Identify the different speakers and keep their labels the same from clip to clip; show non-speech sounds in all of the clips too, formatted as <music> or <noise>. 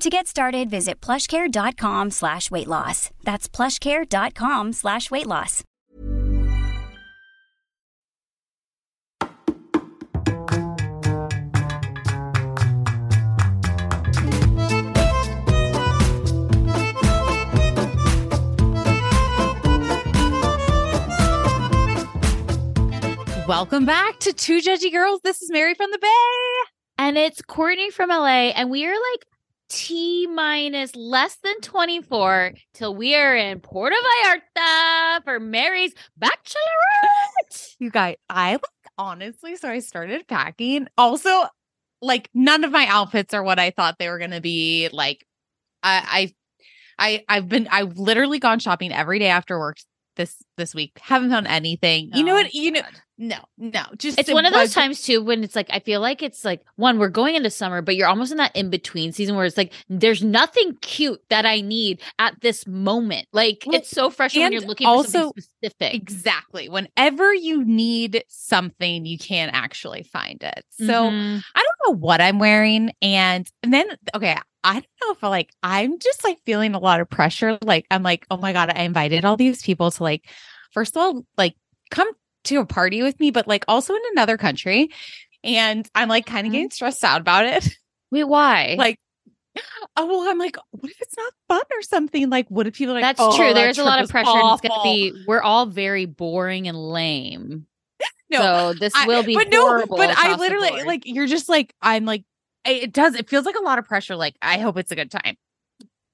Speaker 1: To get started, visit plushcare.com slash weight loss. That's plushcare.com slash weight loss.
Speaker 2: Welcome back to Two Judgey Girls. This is Mary from the Bay.
Speaker 3: And it's Courtney from LA. And we are like T minus less than 24 till we are in Puerto Vallarta for Mary's bachelorette.
Speaker 2: You guys, I like honestly, so I started packing. Also, like none of my outfits are what I thought they were gonna be. Like I I I I've been I've literally gone shopping every day after work this this week. Haven't found anything. you know
Speaker 3: Oh,
Speaker 2: what? You know no, no. Just
Speaker 3: It's one of those times too when it's like I feel like it's like one we're going into summer, but you're almost in that in between season where it's like there's nothing cute that I need at this moment. Like
Speaker 2: Well,
Speaker 3: it's so frustrating when you're looking for
Speaker 2: also-
Speaker 3: something specific.
Speaker 2: Exactly. Whenever you need something, you can't actually find it. So
Speaker 3: Mhm.
Speaker 2: I don't know what I'm wearing. And, and then, okay, I don't know if I like, I'm just like feeling a lot of pressure. Like, I'm like, oh my God, I invited all these people to like, first of all, like come to a party with me, but like also in another country. And I'm like kind of mm-hmm. getting stressed out about it. <laughs>
Speaker 3: Wait, why?
Speaker 2: like, <gasps> oh, well, I'm like, what if it's not fun or something? Like, what if people are like,
Speaker 3: That's
Speaker 2: "Oh,
Speaker 3: true.
Speaker 2: that
Speaker 3: There's a lot of pressure. It's gonna be we're all very boring and lame. <laughs>
Speaker 2: No,
Speaker 3: so this
Speaker 2: I-
Speaker 3: will be
Speaker 2: but no, but I literally like you're just like I'm like it does it feels like a lot of pressure. Like I hope it's a good time.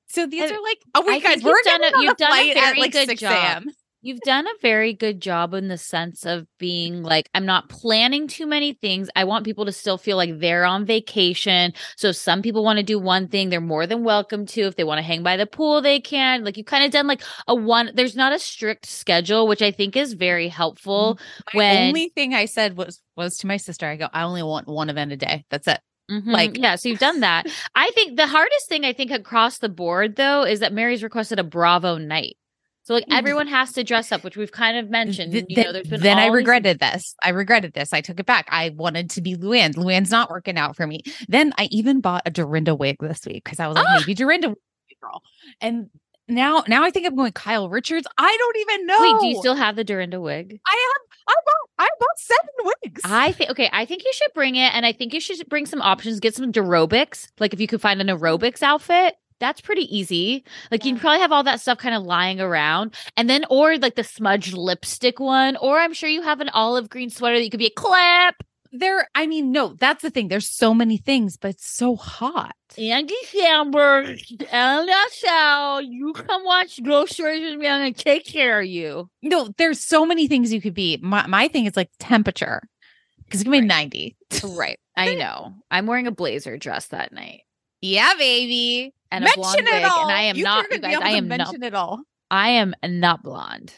Speaker 2: So these
Speaker 3: And
Speaker 2: are like oh
Speaker 3: I
Speaker 2: guys we're
Speaker 3: done a- you've done a very
Speaker 2: like
Speaker 3: good job. You've done a very good job in the sense of being like, I'm not planning too many things. I want people to still feel like they're on vacation. So if some people want to do one thing, they're more than welcome to. If they want to hang by the pool, they can. Like you've kind of done like a one, there's not a strict schedule, which I think is very helpful.
Speaker 2: Mm, my
Speaker 3: when
Speaker 2: only thing I said was was to my sister. I go I only want one event a day. That's it.
Speaker 3: Mhm.
Speaker 2: like-
Speaker 3: yeah, so you've done that. <laughs> I think the hardest thing I think across the board though is that Mary's requested a Bravo night. So like everyone has to dress up, which we've kind of mentioned.
Speaker 2: Th-
Speaker 3: you know, there's been
Speaker 2: then I
Speaker 3: all these-
Speaker 2: regretted this. I regretted this. I took it back. I wanted to be Luann. Luann's not working out for me. Then I even bought a Dorinda wig this week because I was like,
Speaker 3: Ah!
Speaker 2: maybe Dorinda will be a girl. And now, now I think I'm going Kyle Richards. I don't even know.
Speaker 3: Wait, do you still have the Dorinda wig?
Speaker 2: I have. I bought. I bought seven wigs.
Speaker 3: I think okay. I think you should bring it, and I think you should bring some options. Get some aerobics. Like if you could find an aerobics outfit, that's pretty easy. Like you probably have all that stuff kind of lying around, and then or like the smudged lipstick one, or I'm sure you have an olive green sweater that you could be a clip.
Speaker 2: There. I mean, no, that's the thing. There's so many things, but it's so hot.
Speaker 3: Andy that's how you come watch Ghost Stories with me. I'm gonna take care of you.
Speaker 2: No, there's so many things you could be. My my thing is like temperature because it can be 90. <laughs>
Speaker 3: Right. I know. I'm wearing a blazer dress that night.
Speaker 2: Yeah, baby.
Speaker 3: And a blonde
Speaker 2: it
Speaker 3: wig,
Speaker 2: all.
Speaker 3: and I am
Speaker 2: You
Speaker 3: not- you guys, I
Speaker 2: to
Speaker 3: am not-
Speaker 2: mention it all.
Speaker 3: I am not blonde.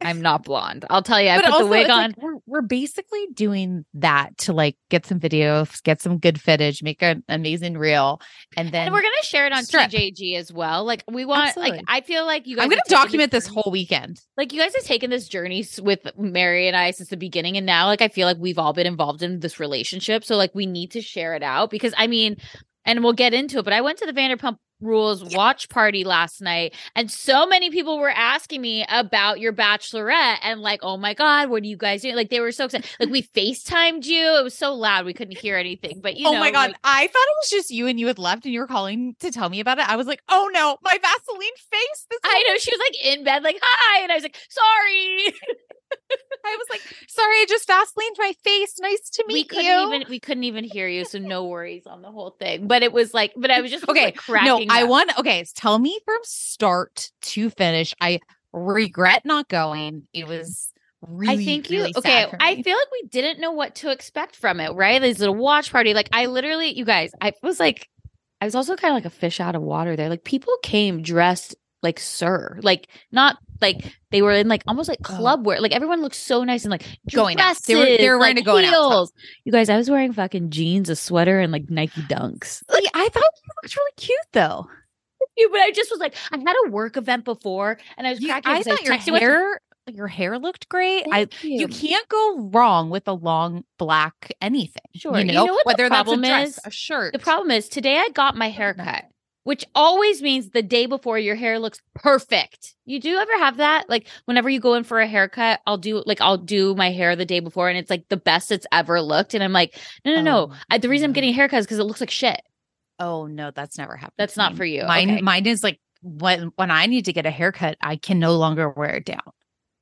Speaker 3: I'm not blonde. I'll tell you. I
Speaker 2: but
Speaker 3: put
Speaker 2: also,
Speaker 3: the wig on.
Speaker 2: like we're, we're basically doing that to like get some videos, get some good footage, make an amazing reel, and then
Speaker 3: and we're gonna share it on
Speaker 2: strip.
Speaker 3: TJG as well. Like we want,
Speaker 2: Absolutely.
Speaker 3: like I feel like you guys.
Speaker 2: I'm
Speaker 3: gonna
Speaker 2: document this
Speaker 3: journey-
Speaker 2: whole weekend.
Speaker 3: Like you guys have taken this journey with Mary and I since the beginning, and now like I feel like we've all been involved in this relationship. So like we need to share it out because I mean, and we'll get into it. But I went to the Vanderpump Rules watch party last night, and so many people were asking me about your Bachelorette, and like, oh my god, what are you guys doing? Like they were so excited. Like <laughs> we Facetimed you. It was so loud we couldn't hear anything. But you
Speaker 2: oh
Speaker 3: know,
Speaker 2: my god,
Speaker 3: like-
Speaker 2: I thought it was just you and you had left and you were calling to tell me about it. I was like, oh no, my Vaseline face. This
Speaker 3: I know she was like in bed, like hi, and I was like, sorry. <laughs>
Speaker 2: I was like, sorry, I just Vaselined my face. Nice to
Speaker 3: we
Speaker 2: meet
Speaker 3: couldn't
Speaker 2: you.
Speaker 3: even we couldn't even hear you, so no worries on the whole thing. But it was like, but I was just
Speaker 2: Okay,
Speaker 3: like, cracking.
Speaker 2: no, I
Speaker 3: up.
Speaker 2: want okay. Tell me from start to finish. I regret not going. It mm. was really.
Speaker 3: I think you
Speaker 2: really
Speaker 3: okay. I feel like we didn't know what to expect from it, right? This little watch party. Like I literally, you guys, I was like, I was also kind of like a fish out of water there. Like people came dressed like sir, like not like they were in like almost like oh. club wear. Like everyone looked so nice and like
Speaker 2: Going out. They were- they
Speaker 3: dresses,
Speaker 2: were wearing
Speaker 3: like,
Speaker 2: a going out
Speaker 3: heels. You guys, I was wearing fucking jeans, a sweater, and like Nike Dunks.
Speaker 2: Like, I thought you looked really cute though. <laughs>
Speaker 3: you, but I just was like, I had a work event before, and I was
Speaker 2: You-
Speaker 3: cracking.
Speaker 2: I thought your
Speaker 3: was texting with-
Speaker 2: hair, your hair looked great. I
Speaker 3: Thank
Speaker 2: you can't go wrong with a long black anything.
Speaker 3: Sure.
Speaker 2: you
Speaker 3: You
Speaker 2: know,
Speaker 3: know what the
Speaker 2: whether that's a
Speaker 3: problem
Speaker 2: dress,
Speaker 3: is?
Speaker 2: a shirt.
Speaker 3: The problem is today I got my hair cut, which always means the day before your hair looks perfect. You do ever have that? Like whenever you go in for a haircut, I'll do like I'll do my hair the day before, and it's like the best it's ever looked. And I'm like, no, no, no.
Speaker 2: Oh,
Speaker 3: I, the reason I'm getting a haircut is because it looks like shit.
Speaker 2: Oh no, that's never happened.
Speaker 3: That's not
Speaker 2: me.
Speaker 3: for you.
Speaker 2: Mine,
Speaker 3: Okay.
Speaker 2: mine is like when when I need to get a haircut, I can no longer wear it down.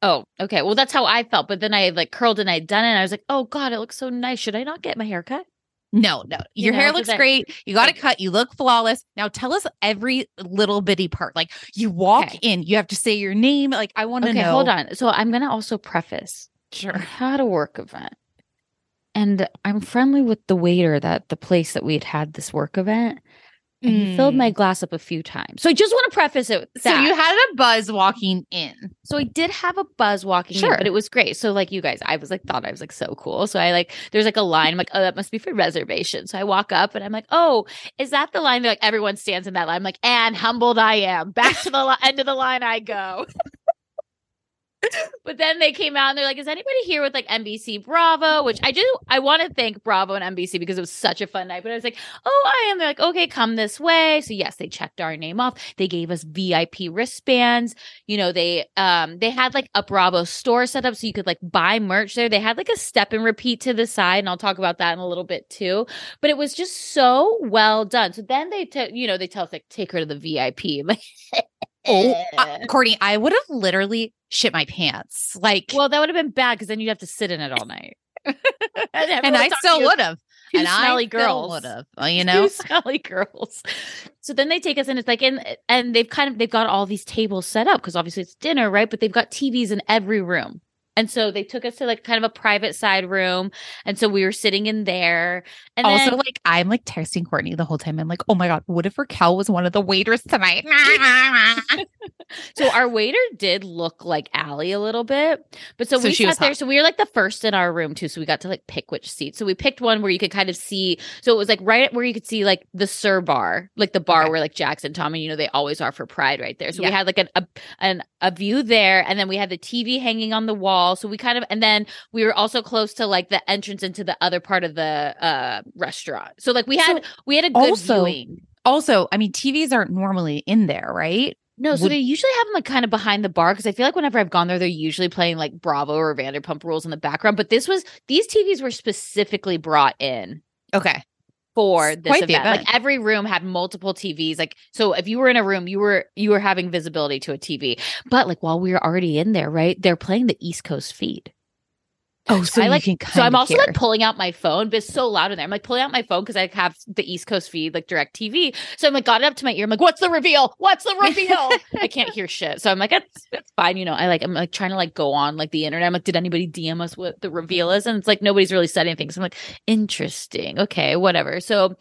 Speaker 3: Oh, okay. Well, that's how I felt. But then I like curled and I'd done it. And I was like, oh god, it looks so nice. Should I not get my hair
Speaker 2: No, no,
Speaker 3: You
Speaker 2: your
Speaker 3: know,
Speaker 2: hair looks great. You got it cut. You look flawless. Now tell us every little bitty part. Like you walk
Speaker 3: Okay.
Speaker 2: in, you have to say your name. Like I want to
Speaker 3: Okay,
Speaker 2: know.
Speaker 3: hold on. So I'm gonna also preface. I
Speaker 2: Sure.
Speaker 3: had a work event. And I'm friendly with the waiter that the place that we'd had this work event. And he filled my mm. glass up a few times. So I just want to preface it.
Speaker 2: So you had a buzz walking in.
Speaker 3: So I did have a buzz walking
Speaker 2: Sure.
Speaker 3: in, but it was great. So like you guys, I was like thought I was like so cool. So I like there's like a line. I'm like, oh, that must be for reservation. So I walk up and I'm like, oh, is that the line? They're like, everyone stands in that line. I'm like, and humbled I am. Back to the end of the line I go. <laughs> but then they came out and they're like, is anybody here with like NBC Bravo? Which I do. I want to thank Bravo and NBC because it was such a fun night. But I was like, oh, I am. They're like, okay, come this way. So yes, they checked our name off. They gave us VIP wristbands you know they um they had like a bravo store set up so you could like buy merch there they had like a step and repeat to the side and i'll talk about that in a little bit too but it was just so well done so then they t- you know they tell us like take her to the vip like <laughs>
Speaker 2: Oh, uh, Courtney, I would have literally shit my pants. Like,
Speaker 3: well that would have been bad because then you'd have to sit in it all night <laughs> and,
Speaker 2: and I still would have.
Speaker 3: two
Speaker 2: And I
Speaker 3: smelly
Speaker 2: still
Speaker 3: girls
Speaker 2: would have. You <laughs>
Speaker 3: Two
Speaker 2: know,
Speaker 3: smelly girls. So then they take us in. It's like, and and they've kind of they've got all these tables set up because obviously it's dinner, right? But they've got TVs in every room. And so they took us to like kind of a private side room, and so we were sitting in there. And
Speaker 2: also
Speaker 3: then,
Speaker 2: like I'm like texting Courtney the whole time. I'm like, oh my god, what if Raquel was one of the waiters tonight? <laughs>
Speaker 3: so our waiter did look like Ally a little bit, but so,
Speaker 2: So
Speaker 3: we sat there.
Speaker 2: hot.
Speaker 3: So we were like the first in our room too. So we got to like pick which seat. So we picked one where you could kind of see. So it was like right where you could see like the Sur bar, like the bar
Speaker 2: Okay.
Speaker 3: where like Jackson, Tommy, you know, they always are for Pride right there. So we had like an, a an a view there, and then we had the TV hanging on the wall. So we kind of, and then we were also close to like the entrance into the other part of the uh restaurant. So like we had we had a good
Speaker 2: also-
Speaker 3: viewing.
Speaker 2: also, I mean, TVs aren't normally in there, right?
Speaker 3: No, so
Speaker 2: Would-
Speaker 3: they usually have them like kind of behind the bar because I feel like whenever I've gone there, they're usually playing like Bravo or Vanderpump Rules in the background. But this was these TVs were specifically brought in
Speaker 2: Okay.
Speaker 3: For this event.
Speaker 2: event.
Speaker 3: Like every room had multiple TVs. Like so, if you were in a room, you were you were having visibility to a TV. But like while we were already in there, right, they're playing the East Coast feed.
Speaker 2: Oh, so
Speaker 3: I
Speaker 2: you
Speaker 3: like so I'm also
Speaker 2: hear.
Speaker 3: like pulling out my phone, but it's so loud in there. I'm like pulling out my phone because I have the East Coast feed, like direct TV. So I'm like got it up to my ear. I'm like, what's the reveal? What's the reveal? <laughs> I can't hear shit. So I'm like, it's, it's fine. You know, I like I'm like trying to like go on like the internet. I'm like, did anybody DM us what the reveal is? And it's like nobody's really said anything. So I'm like, interesting. Okay, whatever. So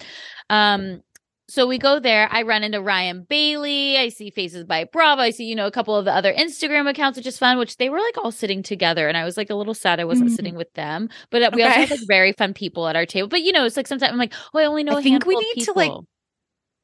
Speaker 3: um so we go there. I run into Ryan Bailey. I see Faces by Bravo. I see, you know, a couple of the other Instagram accounts, which is fun, which they were like all sitting together. And I was like a little sad I wasn't
Speaker 2: Mm.
Speaker 3: sitting with them. But uh, we also
Speaker 2: Okay.
Speaker 3: had like very fun people at our table. But, you know, it's like sometimes I'm like, oh, I only know
Speaker 2: I think we need to, like.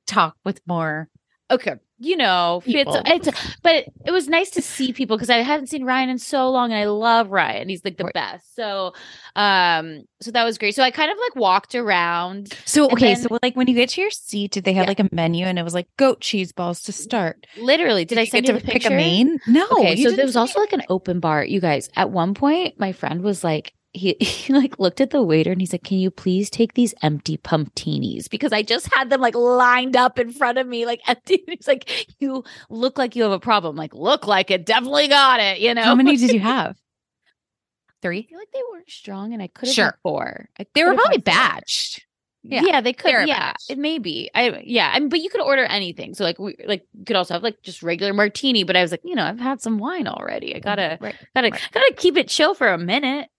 Speaker 2: Talk with more.
Speaker 3: okay you know it's,
Speaker 2: People.
Speaker 3: it's but it was nice to see people because i hadn't seen ryan in so long and i love ryan he's like the
Speaker 2: Right.
Speaker 3: best so um so that was great so i kind of like walked around
Speaker 2: So okay,
Speaker 3: then-
Speaker 2: so like when you get to your seat, did they have
Speaker 3: Yeah.
Speaker 2: like a menu and it was like goat cheese balls to start?
Speaker 3: literally did, i
Speaker 2: you
Speaker 3: send
Speaker 2: get
Speaker 3: you
Speaker 2: to pick
Speaker 3: picture
Speaker 2: a main? No.
Speaker 3: okay
Speaker 2: you
Speaker 3: so there was also like an open bar you guys at one point my friend was like he, <laughs> he like looked at the waiter and he's like, "Can you please take these empty pumptinis?" Because I just had them like lined up in front of me, like <laughs> empty. He's like, "You look like you have a problem." Like, look like it. Definitely got it. You know.
Speaker 2: How many did you <laughs> have?
Speaker 3: I
Speaker 2: Three.
Speaker 3: feel like they weren't strong, and I could have
Speaker 2: Sure.
Speaker 3: four. I
Speaker 2: They were probably batched.
Speaker 3: Yeah,
Speaker 2: Yeah,
Speaker 3: they
Speaker 2: they
Speaker 3: could. Yeah, it may be. I yeah. I mean, but you could order anything. So like we like you could also have like just regular martini. But I was like, you know, I've had some wine already. I gotta
Speaker 2: Right.
Speaker 3: gotta
Speaker 2: right.
Speaker 3: gotta keep it chill for a minute.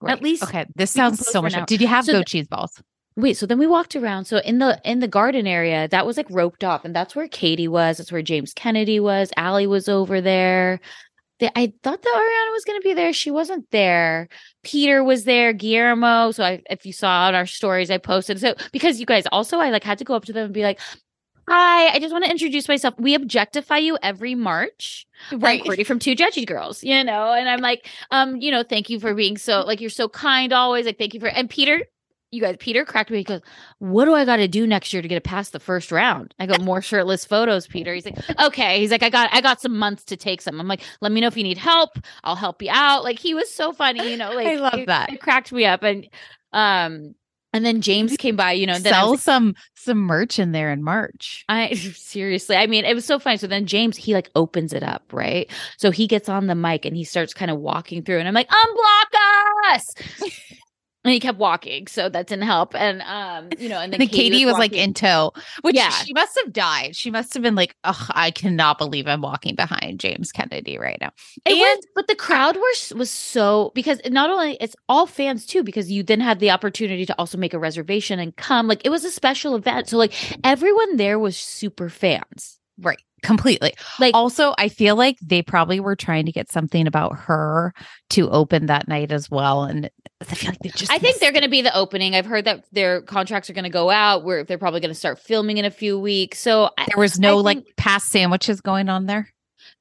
Speaker 2: Right.
Speaker 3: least
Speaker 2: Okay, this sounds so much. Did you have
Speaker 3: So
Speaker 2: goat
Speaker 3: the-
Speaker 2: cheese balls?
Speaker 3: Wait, so then we walked around. So in the in the garden area, that was like roped off, and that's where Katie was. That's where James Kennedy was. Ally was over there. The- I thought that Ariana was going to be there. She wasn't there. Peter was there. Guillermo. So I, if you saw on our stories, I posted. So because you guys also, I like had to go up to them and be like, "Hi, I just want to introduce myself. We objectify you every March." right Courtney from two judgey girls you know and i'm like um you know thank you for being so like you're so kind always like thank you for and peter you guys peter cracked me he goes what do i got to do next year to get it past the first round i go more shirtless photos peter he's like okay he's like i got i got some months to take some i'm like let me know if you need help i'll help you out like he was so funny you know <laughs> like
Speaker 2: I love
Speaker 3: it-
Speaker 2: that.
Speaker 3: it cracked me up and um and then james came by you know then I was
Speaker 2: Sell some some merch in there in March.
Speaker 3: I <laughs> seriously, I mean, it was so funny. So then James, he like opens it up, right? So he gets on the mic and he starts kind of walking through, and I'm like, unblock us. <laughs> and he kept walking, so that didn't help. And um, you know, and then
Speaker 2: And then Katie, was, like
Speaker 3: walking.
Speaker 2: in tow, which
Speaker 3: Yeah.
Speaker 2: she must have died. She must have been like, oh, I cannot believe I'm walking behind James Kennedy right now.
Speaker 3: It
Speaker 2: and-
Speaker 3: was, but the crowd was was so because not only it's all fans too, because you then had the opportunity to also make a reservation and come. Like it was a special event, so like everyone there was super fans.
Speaker 2: Right. Completely.
Speaker 3: Like
Speaker 2: Also, I feel like they probably were trying to get something about her to open that night as well. And I feel like they just
Speaker 3: I think they're going to be the opening. I've heard that their contracts are going to go out. Where they're probably going to start filming in a few weeks. So
Speaker 2: There was no
Speaker 3: I
Speaker 2: like
Speaker 3: think-
Speaker 2: past sandwiches going on there.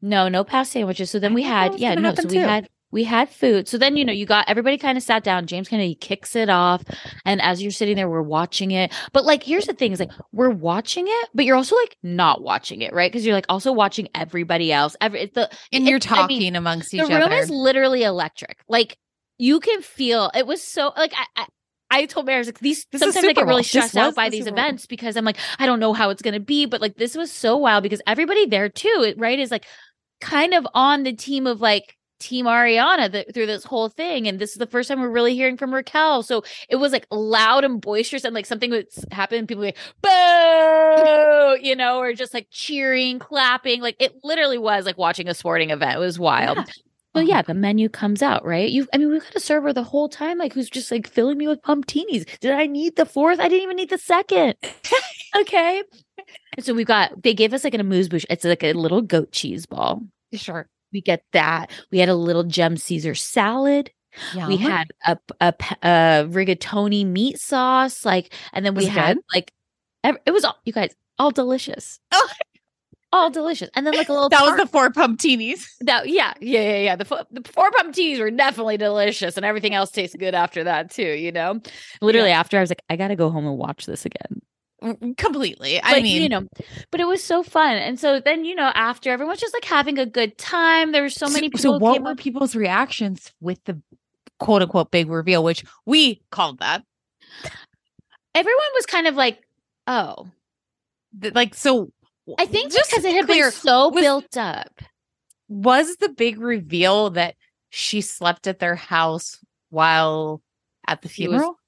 Speaker 3: no, no past sandwiches. So then we had yeah no. So we
Speaker 2: too.
Speaker 3: had we had food. So then you know you got everybody kind of sat down. James Kennedy kicks it off, and as you're sitting there, we're watching it. But like, here's the thing: is like we're watching it, but you're also like not watching it, right? Because you're like also watching everybody else. Every it's the
Speaker 2: And you're
Speaker 3: it's- I
Speaker 2: talking
Speaker 3: mean,
Speaker 2: amongst each other.
Speaker 3: the room is literally electric. Like you can feel it was so like I. I I told Mary, I was like, these
Speaker 2: This
Speaker 3: sometimes I get really stressed out by
Speaker 2: the
Speaker 3: these events because I'm like, I don't know how it's gonna be, but like this was so wild because everybody there too, right, is like kind of on the team of like Team Ariana th- through this whole thing. And this is the first time we're really hearing from Raquel. So it was like loud and boisterous and like something would s- happen. People were like, boo, <laughs> you know, or just like cheering, clapping. Like it literally was like watching a sporting event. It was wild.
Speaker 2: Yeah.
Speaker 3: So
Speaker 2: Oh uh-huh.
Speaker 3: yeah, the menu comes out, right? You, I mean, we've got a server the whole time, like who's just like filling me with pumptinis. Did I need the fourth? I didn't even need the second. <laughs> okay. And so we've got. They gave us like an amuse bouche. It's like a little goat cheese ball.
Speaker 2: sure.
Speaker 3: We get that. We had a little gem Caesar salad. We had a rigatoni meat sauce, like, and then we had
Speaker 2: good?
Speaker 3: like, ev- it was all you guys all delicious.
Speaker 2: Oh.
Speaker 3: all delicious. And then like a little <laughs>
Speaker 2: that was the four pumptinis.
Speaker 3: that yeah yeah yeah yeah the fo- the four pump teas were definitely delicious and everything else tastes good after that too you know literally after I was like I got to go home and watch this again
Speaker 2: Mm, completely. I
Speaker 3: Like,
Speaker 2: mean,
Speaker 3: you know but it was so fun and so then you know after everyone's just like having a good time there were so many people
Speaker 2: So, what were
Speaker 3: up-
Speaker 2: people's reactions with the quote unquote big reveal, which we called that?
Speaker 3: everyone was kind of like oh
Speaker 2: Like, so
Speaker 3: I think
Speaker 2: Just
Speaker 3: because it had
Speaker 2: clear,
Speaker 3: been so
Speaker 2: was-
Speaker 3: built up
Speaker 2: was the big reveal that she slept at their house while at the funeral?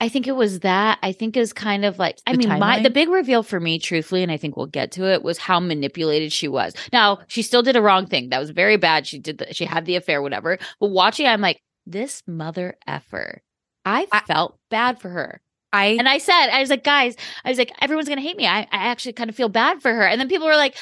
Speaker 3: I think it was that. I think is kind of like I
Speaker 2: The
Speaker 3: mean, my the big reveal for me, truthfully, and I think we'll get to it, was how manipulated she was. Now, she still did a wrong thing. That was very bad. She did the, she had the affair, whatever. But watching, I'm like, this mother effer. I,
Speaker 2: I-
Speaker 3: felt bad for her.
Speaker 2: I
Speaker 3: And I said, I was like, guys, I was like, everyone's gonna hate me. I, I actually kind of feel bad for her. And then people were like,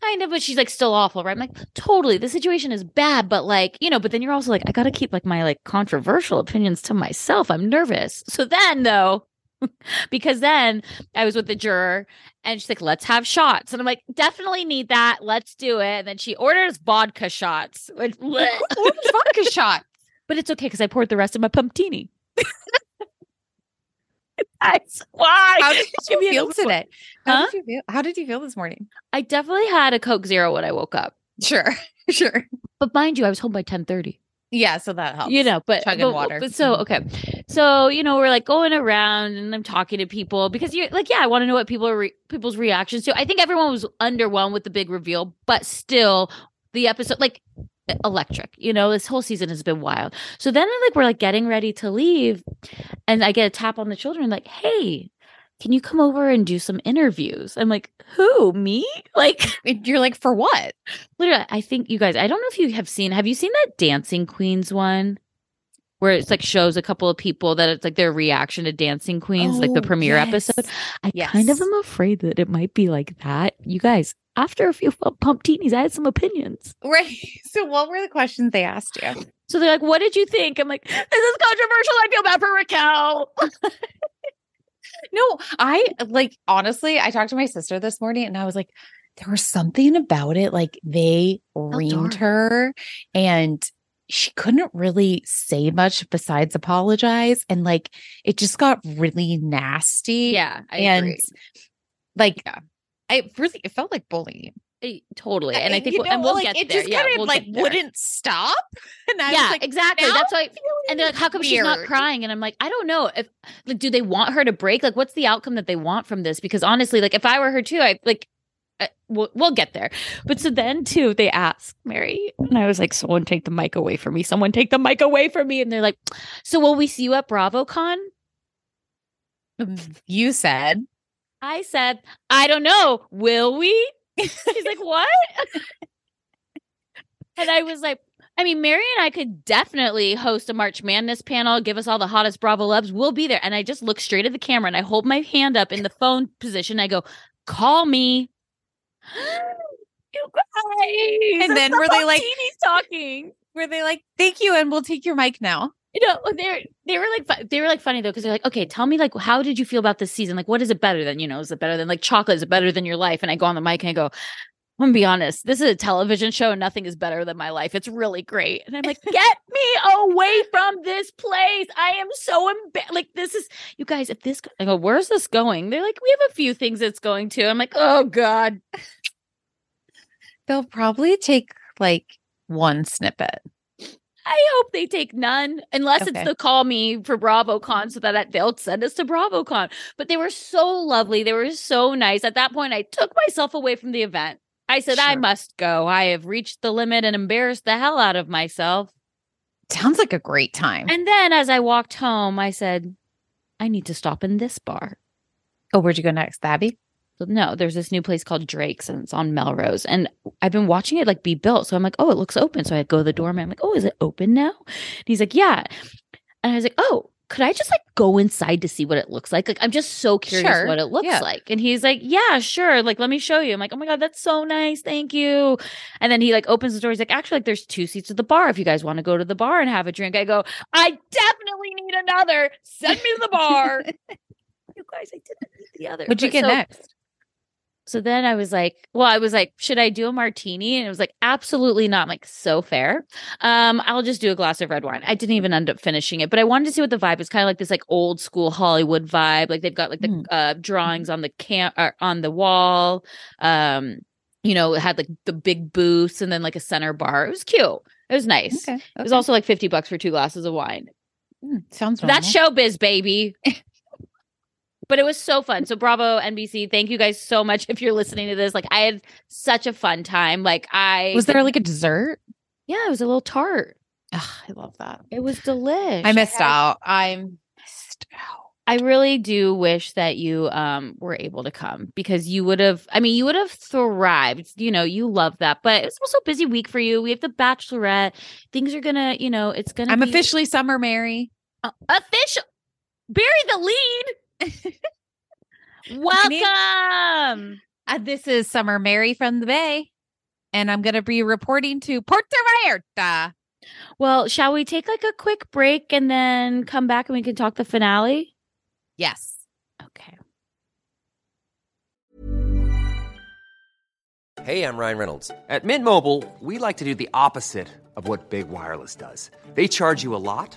Speaker 3: kind of, but she's like still awful, right? I'm like, totally. The situation is bad, but like, you know, but then you're also like, I gotta keep like my like controversial opinions to myself. I'm nervous. So then though, <laughs> because then I was with the juror and she's like, let's have shots. And I'm like, definitely need that. Let's do it. And then she orders vodka shots. <laughs> Which, <laughs>
Speaker 2: vodka shot.
Speaker 3: but it's okay because I poured the rest of my pumptini. That's why.
Speaker 2: How did you feel today? How
Speaker 3: Huh?
Speaker 2: did you feel? How did you feel this morning?
Speaker 3: I definitely had a Coke Zero when I woke up.
Speaker 2: Sure, <laughs> sure.
Speaker 3: But mind you, I was home by 1030.
Speaker 2: Yeah, so that helps.
Speaker 3: You know, but
Speaker 2: Chugging
Speaker 3: but-
Speaker 2: water.
Speaker 3: But so mm-hmm. okay, so you know, we're like going around and I'm talking to people because you're like, yeah, I want to know what people are re- people's reactions to. I think everyone was underwhelmed with the big reveal, but still, the episode like electric. You know, this whole season has been wild. So then, like, we're like getting ready to leave, and I get a tap on the shoulder and like, hey. Can you come over and do some interviews? I'm like, who, me? <laughs> Like,
Speaker 2: you're like, for what?
Speaker 3: Literally, I think you guys, I don't know if you have seen, have you seen that Dancing Queens one? Where it's like shows a couple of people that it's like their reaction to Dancing Queens, like the
Speaker 2: Oh,
Speaker 3: premiere
Speaker 2: yes.
Speaker 3: episode. I kind of am afraid that it might be like that. You guys, after a few fu- pumptinis, I had some opinions.
Speaker 2: Right. <laughs> So, what were the questions they asked you?
Speaker 3: So they're like, what did you think? I'm like, this is controversial. I feel bad for Raquel. <laughs>
Speaker 2: No, I like honestly, I talked to my sister this morning and I was like, there was something about it. Like they reamed her and she couldn't really say much besides apologize. And like it just got really nasty.
Speaker 3: yeah, I
Speaker 2: and
Speaker 3: agree.
Speaker 2: like I really it felt like bullying.
Speaker 3: I- totally. And I think,
Speaker 2: you
Speaker 3: we'll, and
Speaker 2: know,
Speaker 3: we'll
Speaker 2: like,
Speaker 3: get
Speaker 2: it
Speaker 3: there.
Speaker 2: just
Speaker 3: yeah,
Speaker 2: kind of
Speaker 3: we'll
Speaker 2: like wouldn't stop. <laughs> And I
Speaker 3: yeah,
Speaker 2: was like,
Speaker 3: exactly. That's why. And they're like, how come she's not crying? And I'm like, I don't know. If like, do they want her to break? Like, what's the outcome that they want from this? Because honestly, like, if I were her too, I like, uh, we'll, we'll get there. But so then too, they asked Mary, and I was like, someone take the mic away from me. Someone take the mic away from me. And they're like, so will we see you at BravoCon? <laughs>
Speaker 2: You said
Speaker 3: I said, I don't know. Will we? She's like, what? and I was like, I mean, Mary and I could definitely host a March Madness panel, give us all the hottest Bravo loves. We'll be there. And I just look straight at the camera and I hold my hand up in the phone position. I go, call me. <gasps> you guys.
Speaker 2: And then
Speaker 3: the
Speaker 2: were they like-
Speaker 3: Martinis talking?
Speaker 2: were they like, thank you, and we'll take your mic now.
Speaker 3: You know, they they were like they were like funny though because they're like, okay, tell me like how did you feel about this season? Like, what is it better than? You know, is it better than like chocolate? Is it better than your life? And I go on the mic and I go, I'm gonna be honest, this is a television show and nothing is better than my life. It's really great. And I'm like, <laughs> get me away from this place. I am so embarrassed. Like, this is you guys, if this I go, where's this going? They're like, we have a few things it's going to. I'm like, oh God.
Speaker 2: They'll probably take like one snippet.
Speaker 3: I hope they take none, unless it's the call me for BravoCon, so that they'll send us to BravoCon. But they were so lovely. They were so nice. At that point, I took myself away from the event. I said, I must go. I have reached the limit and embarrassed the hell out of myself.
Speaker 2: Sounds like a great time.
Speaker 3: And then as I walked home, I said, I need to stop in this bar.
Speaker 2: oh, where'd you go next, Abby?
Speaker 3: So, no, there's this new place called Drake's and it's on Melrose. And I've been watching it like be built. So I'm like, oh, it looks open. So I go to the doorman. I'm like, oh, is it open now? And he's like, yeah. And I was like, oh, could I just like go inside to see what it looks like? Like, I'm just so curious
Speaker 2: Sure.
Speaker 3: what it looks
Speaker 2: Yeah.
Speaker 3: like. And he's like, yeah, sure. Like, let me show you. I'm like, oh my God, that's so nice. Thank you. And then he like opens the door. He's like, actually, like, there's two seats at the bar if you guys want to go to the bar and have a drink. I go, I definitely need another. Send me to the bar. <laughs> you guys, I didn't need the other.
Speaker 2: What'd you
Speaker 3: But
Speaker 2: get
Speaker 3: so-
Speaker 2: next?
Speaker 3: So then I was like, well, I was like, should I do a martini? And it was like, absolutely not. I'm like, so fair. Um, I'll just do a glass of red wine. I didn't even end up finishing it, but I wanted to see what the vibe is. Kind of like this like old school Hollywood vibe. Like they've got like the
Speaker 2: Mm.
Speaker 3: uh drawings on the camp or on the wall. Um, you know, it had like the big booths and then like a center bar. It was cute. It was nice.
Speaker 2: Okay.
Speaker 3: It was also like 50 bucks for two glasses of wine.
Speaker 2: Mm, sounds normal.
Speaker 3: That's showbiz, baby. <laughs> but it was so fun. So bravo NBC. Thank you guys so much <laughs> if you're listening to this. Like I had such a fun time. Like I
Speaker 2: Was there like a dessert?
Speaker 3: Yeah, it was a little tart.
Speaker 2: Ugh, I love that.
Speaker 3: It was delish.
Speaker 2: I missed
Speaker 3: had-
Speaker 2: out. I'm missed out.
Speaker 3: I really do wish that you um were able to come because you would have I mean you would have thrived. You know, you love that. But it's also a busy week for you. We have the bachelorette. Things are gonna, you know, it's gonna
Speaker 2: I'm
Speaker 3: be
Speaker 2: officially Summer Mary.
Speaker 3: uh, official. bury the lead. Welcome.
Speaker 4: Uh, this is Summer Mary from the Bay, and I'm going to be reporting to Puerto Vallarta.
Speaker 3: Well, shall we take like a quick break and then come back and we can talk the finale?
Speaker 4: Yes.
Speaker 3: Okay.
Speaker 5: Hey, I'm Ryan Reynolds. At Mint Mobile, we like to do the opposite of what Big Wireless does. They charge you a lot,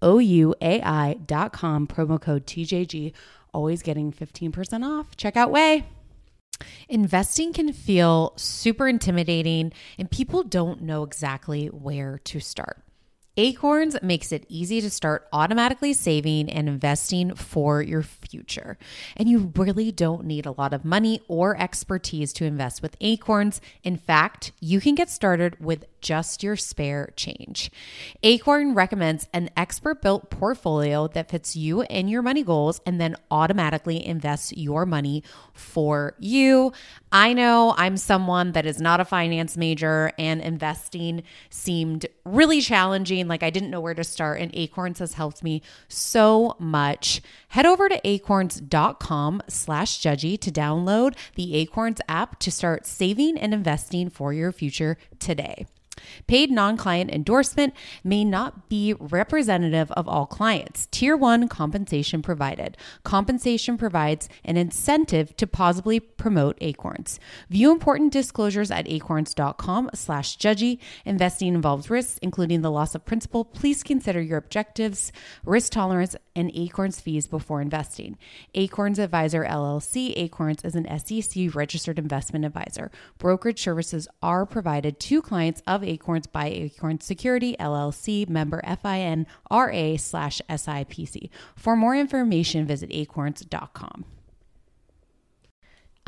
Speaker 2: dot com, promo code TJG. Always getting 15% off. Check out OUAI. Investing can feel super intimidating, and people don't know exactly where to start. Acorns makes it easy to start automatically saving and investing for your future. And you really don't need a lot of money or expertise to invest with Acorns. In fact, you can get started with just your spare change. Acorn recommends an expert built portfolio that fits you and your money goals and then automatically invests your money for you. I know I'm someone that is not a finance major and investing seemed really challenging. Like I didn't know where to start, and Acorns has helped me so much. Head over to acorns.com slash judgy to download the Acorns app to start saving and investing for your future today. Paid non client endorsement may not be representative of all clients. Tier 1 compensation provided. Compensation provides an incentive to positively promote Acorns. View important disclosures at acorns.com slash judgy. Investing involves risks, including the loss of principal. Please consider your objectives, risk tolerance, and Acorns fees before investing. Acorns Advisor LLC. Acorns is an SEC registered investment advisor. Brokerage services are provided to clients of Acorns by Acorns Security LLC, member FINRA slash SIPC. For more information, visit acorns.com.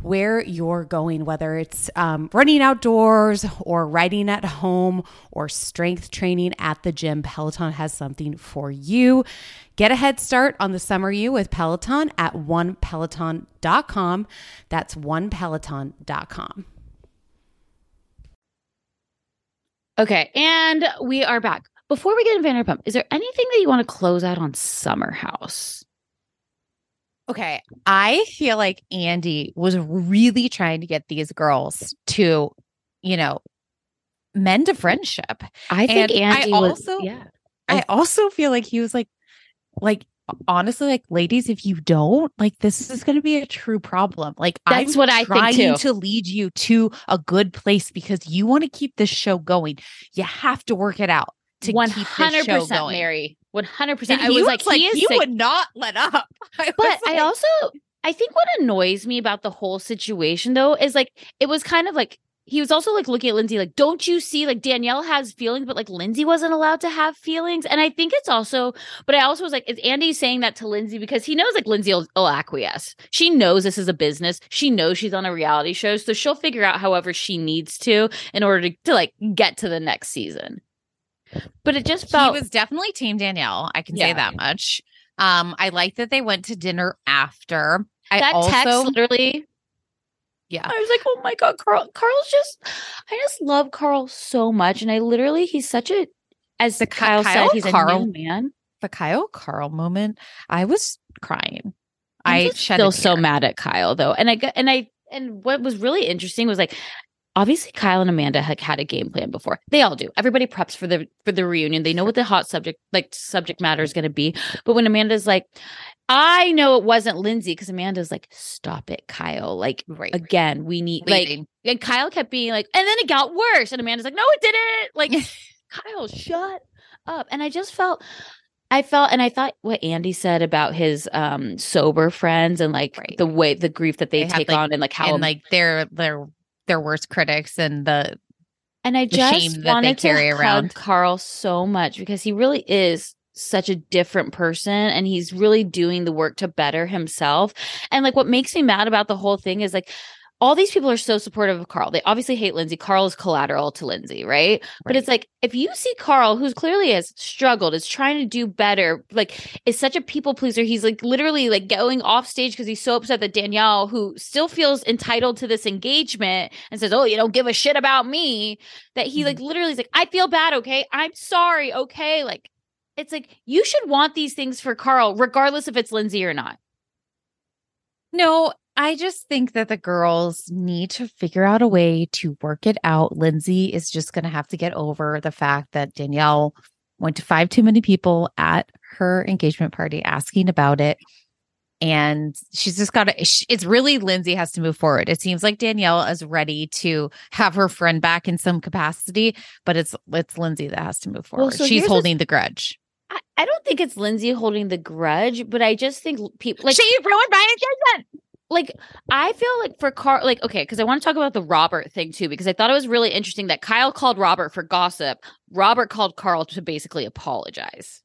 Speaker 2: where you're going, whether it's um, running outdoors or riding at home or strength training at the gym, Peloton has something for you. Get a head start on the summer you with Peloton at onepeloton.com. That's onepeloton.com.
Speaker 3: Okay, and we are back. Before we get into Vanderpump, is there anything that you want to close out on Summer House?
Speaker 6: Okay. I feel like Andy was really trying to get these girls to, you know, mend a friendship.
Speaker 3: I think
Speaker 6: And
Speaker 3: Andy
Speaker 6: I
Speaker 3: was,
Speaker 6: also-
Speaker 3: yeah.
Speaker 6: I also feel like he was like, like, honestly, like, ladies, if you don't, like, this is going to be a true problem. Like,
Speaker 3: That's
Speaker 6: I'm
Speaker 3: what I think,
Speaker 6: trying
Speaker 3: too.
Speaker 6: to lead you to a good place because you want to keep this show going. You have to work it out to
Speaker 3: One
Speaker 6: keep
Speaker 3: hundred
Speaker 6: this show going.
Speaker 3: Mary. One hundred
Speaker 6: And
Speaker 3: percent. I
Speaker 6: he
Speaker 3: was like, he is
Speaker 6: he
Speaker 3: sick.
Speaker 6: would not let up. <laughs> I
Speaker 3: But
Speaker 6: was
Speaker 3: I also I think what annoys me about the whole situation though is like it was kind of like he was also like looking at Lindsay like, don't you see like Danielle has feelings, but like Lindsay wasn't allowed to have feelings. And I think it's also, but I also was like, is Andy saying that to Lindsay because he knows like Lindsay will, will acquiesce. She knows this is a business. She knows she's on a reality show, so she'll figure out however she needs to in order to, to like get to the next season. But it just felt
Speaker 6: he was definitely team Danielle. I can
Speaker 3: Yeah.
Speaker 6: say that much. Um, I like that they went to dinner after. I
Speaker 3: that
Speaker 6: also,
Speaker 3: text literally
Speaker 6: yeah,
Speaker 3: I was like, oh my god, Carl. Carl's just, I just love Carl so much, and I literally, he's such a, as
Speaker 6: The
Speaker 3: Kyle,
Speaker 6: Kyle
Speaker 3: said, he's
Speaker 6: Carl-
Speaker 3: a new man.
Speaker 6: the Kyle Carl moment. I was crying.
Speaker 3: I'm
Speaker 6: I
Speaker 3: still so mad at Kyle though, and I got, and I, and what was really interesting was like. Obviously, Kyle and Amanda had had a game plan before. They all do. Everybody preps for the for the reunion. They know what the hot subject like subject matter is going to be. But when Amanda's like, "I know it wasn't Lindsay," because Amanda's like, "Stop it, Kyle!" Like
Speaker 6: Right.
Speaker 3: again, we need like And Kyle kept being like, and then it got worse. And Amanda's like, no, it didn't. Like, <laughs> Kyle, shut up. And I just felt, I felt, and I thought what Andy said about his um sober friends and like
Speaker 6: Right.
Speaker 3: the way the grief that they,
Speaker 6: They had,
Speaker 3: take
Speaker 6: like-
Speaker 3: on and like how
Speaker 6: and like their their their worst critics and the
Speaker 3: and I
Speaker 6: the
Speaker 3: just
Speaker 6: shame that they
Speaker 3: wanted
Speaker 6: carry
Speaker 3: to hug
Speaker 6: around.
Speaker 3: Carl so much because he really is such a different person and he's really doing the work to better himself. And like what makes me mad about the whole thing is like all these people are so supportive of Carl. They obviously hate Lindsay. Carl is collateral to Lindsay, right? But it's like if you see Carl, who's clearly has struggled, is trying to do better, like is such a people pleaser. He's like literally like going off stage because he's so upset that Danielle, who still feels entitled to this engagement and says, "Oh, you don't give a shit about me," that he like mm-hmm. literally is like, "I feel bad, okay? I'm sorry, okay?" Like it's like you should want these things for Carl, regardless if it's Lindsay or not.
Speaker 6: No, I just think that the girls need to figure out a way to work it out. Lindsay is just going to have to get over the fact that Danielle went to five too many people at her engagement party asking about it.
Speaker 2: and she's just got to it's really lindsay has to move forward it seems like danielle is ready to have her friend back in some capacity but it's it's lindsay that has to move forward
Speaker 3: so
Speaker 2: she's holding
Speaker 3: what's-
Speaker 2: the grudge
Speaker 3: I, I don't think it's Lindsay holding the grudge, but I just think people like
Speaker 2: she ruined my engagement
Speaker 3: like I feel like for Carl, like okay, because I want to talk about the Robert thing too, because I thought it was really interesting that Kyle called Robert for gossip. Robert called Carl to basically apologize.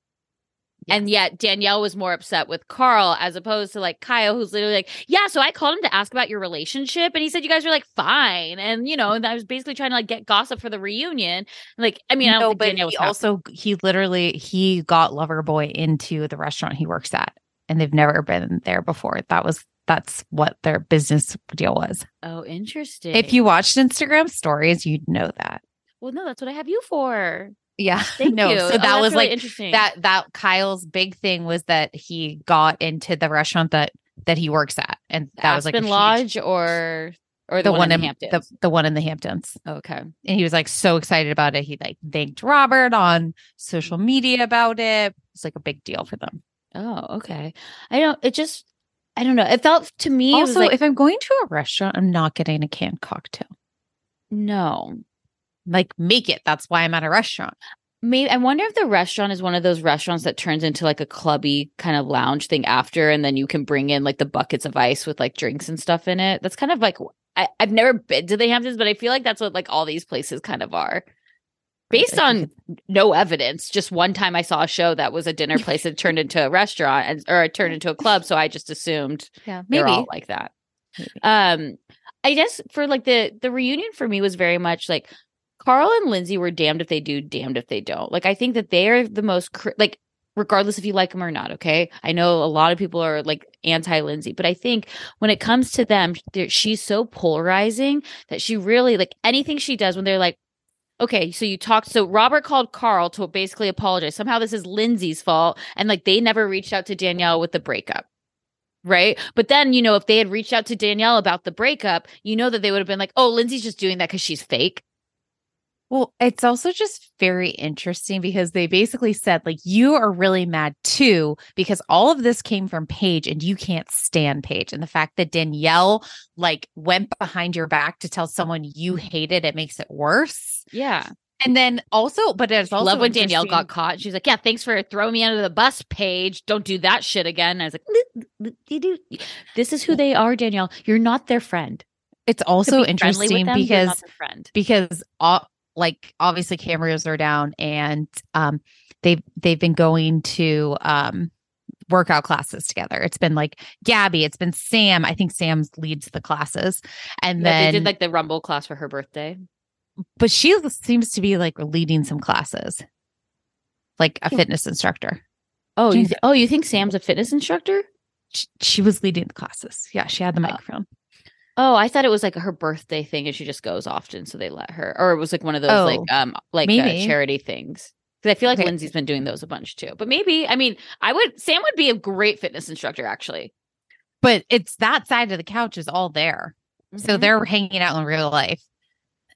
Speaker 3: And yet Danielle was more upset with Carl as opposed to like Kyle, who's literally like, Yeah, so I called him to ask about your relationship. And he said you guys were like fine. And you know, and I was basically trying to like get gossip for the reunion. Like, I mean, I don't
Speaker 2: no, but
Speaker 3: Danielle was
Speaker 2: he also he literally he got lover boy into the restaurant he works at, and they've never been there before. That was that's what their business deal was.
Speaker 3: Oh, interesting.
Speaker 2: If you watched Instagram stories, you'd know that.
Speaker 3: well, no, that's what I have you for.
Speaker 2: Yeah, <laughs>
Speaker 3: Thank
Speaker 2: no.
Speaker 3: you.
Speaker 2: So
Speaker 3: Oh,
Speaker 2: that was
Speaker 3: really
Speaker 2: like
Speaker 3: interesting.
Speaker 2: that. That Kyle's big thing was that he got into the restaurant that that he works at, and that was like
Speaker 3: Aspen
Speaker 2: huge-
Speaker 3: Lodge or or
Speaker 2: the, one, in
Speaker 3: the
Speaker 2: Hampton,
Speaker 3: Hamptons.
Speaker 2: the, the one in the Hamptons.
Speaker 3: okay.
Speaker 2: and he was like so excited about it. He like thanked Robert on social media about it. It's like a big deal for them.
Speaker 3: Oh, okay. I don't. It just. I don't know. It felt to me.
Speaker 2: Also,
Speaker 3: like,
Speaker 2: if I'm going to a restaurant, I'm not getting a canned cocktail.
Speaker 3: no.
Speaker 2: Like make it. That's why I'm at a restaurant.
Speaker 3: Maybe I wonder if the restaurant is one of those restaurants that turns into like a clubby kind of lounge thing after, and then you can bring in like the buckets of ice with like drinks and stuff in it. That's kind of like I, I've never been to the Hamptons, but I feel like that's what like all these places kind of are. Based on <laughs> no evidence, just one time I saw a show that was a dinner <laughs> place that turned into a restaurant and or it turned into a club, so I just assumed
Speaker 2: Yeah,
Speaker 3: they're
Speaker 2: maybe.
Speaker 3: all like that.
Speaker 2: Maybe.
Speaker 3: Um, I guess for like the the reunion for me was very much like Carl and Lindsay were damned if they do, damned if they don't. Like I think that they are the most cri- like regardless if you like them or not. Okay, I know a lot of people are like anti Lindsay, but I think when it comes to them, she's so polarizing that she really like anything she does when they're like. Okay, so you talked. So Robert called Carl to basically apologize. Somehow this is Lindsay's fault, and like they never reached out to Danielle with the breakup right? But then, you know, if they had reached out to Danielle about the breakup, you know that they would have been like, "Oh, Lindsay's just doing that because she's fake."
Speaker 2: Well, it's also just very interesting because they basically said, like, you are really mad too, because all of this came from Paige and you can't stand Paige. And the fact that Danielle like went behind your back to tell someone you mm-hmm. hated it makes it worse.
Speaker 3: Yeah,
Speaker 2: And then also, but it's also
Speaker 3: love when Danielle got caught. She's like, "Yeah, thanks for throwing me under the bus, Paige. Don't do that shit again." And I was like, "Li- li- you do- "This is who they are, Danielle. You're not their friend."
Speaker 2: It's also
Speaker 3: be friendly with
Speaker 2: interesting because because all like obviously cameras are down and um they've they've been going to um workout classes together. It's been like Gabby, it's been Sam. I think Sam leads the classes. And
Speaker 3: Yeah,
Speaker 2: then
Speaker 3: they did like the Rumble class for her birthday.
Speaker 2: but she seems to be like leading some classes. Like a
Speaker 3: Yeah.
Speaker 2: fitness instructor.
Speaker 3: Oh, you th- oh, you think Sam's a fitness instructor?
Speaker 2: She, she was leading the classes. Yeah, she had the
Speaker 3: Uh,
Speaker 2: microphone.
Speaker 3: Oh, I thought it was like her birthday thing, and she just goes often, so they let her. Or it was like one of those
Speaker 2: Oh,
Speaker 3: like um like uh, charity things. Because I feel like
Speaker 2: Okay.
Speaker 3: Lindsay's been doing those a bunch too. But maybe I mean I would Sam would be a great fitness instructor actually.
Speaker 2: But it's that side of the couch is all there. So
Speaker 3: Mhm.
Speaker 2: they're hanging out in real life.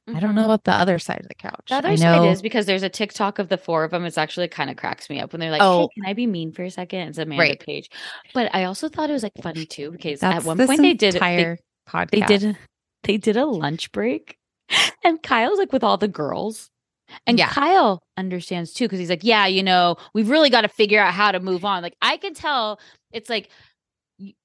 Speaker 2: I don't
Speaker 3: Mhm.
Speaker 2: know about the other side of the couch.
Speaker 3: The other
Speaker 2: I
Speaker 3: side
Speaker 2: know-
Speaker 3: is because there's a TikTok of the four of them. It's actually kind of cracks me up when they're like,
Speaker 2: Oh.
Speaker 3: "Hey, can I be mean for a second? It's Amanda
Speaker 2: Right.
Speaker 3: Paige, but I also thought it was like funny too because
Speaker 2: That's
Speaker 3: at one point they did they,
Speaker 2: entire podcast.
Speaker 3: they did a- <laughs> they did a lunch break, <laughs> and Kyle's like with all the girls, and
Speaker 2: Yeah.
Speaker 3: Kyle understands too because he's like, "Yeah, you know, we've really got to figure out how to move on." Like I can tell it's like.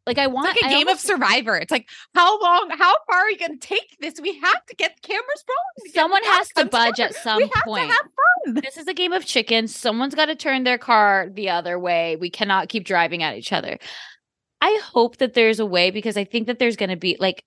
Speaker 3: Like I want
Speaker 2: It's like a
Speaker 3: I
Speaker 2: game
Speaker 3: almost-
Speaker 2: of Survivor. It's like how long, how far are we going to take this? We have to get the cameras rolling.
Speaker 3: Someone has to budge
Speaker 2: together.
Speaker 3: at some
Speaker 2: we have
Speaker 3: point.
Speaker 2: To have fun.
Speaker 3: This is a game of chicken. Someone's got to turn their car the other way. We cannot keep driving at each other. I hope that there's a way because I think that there's going to be like,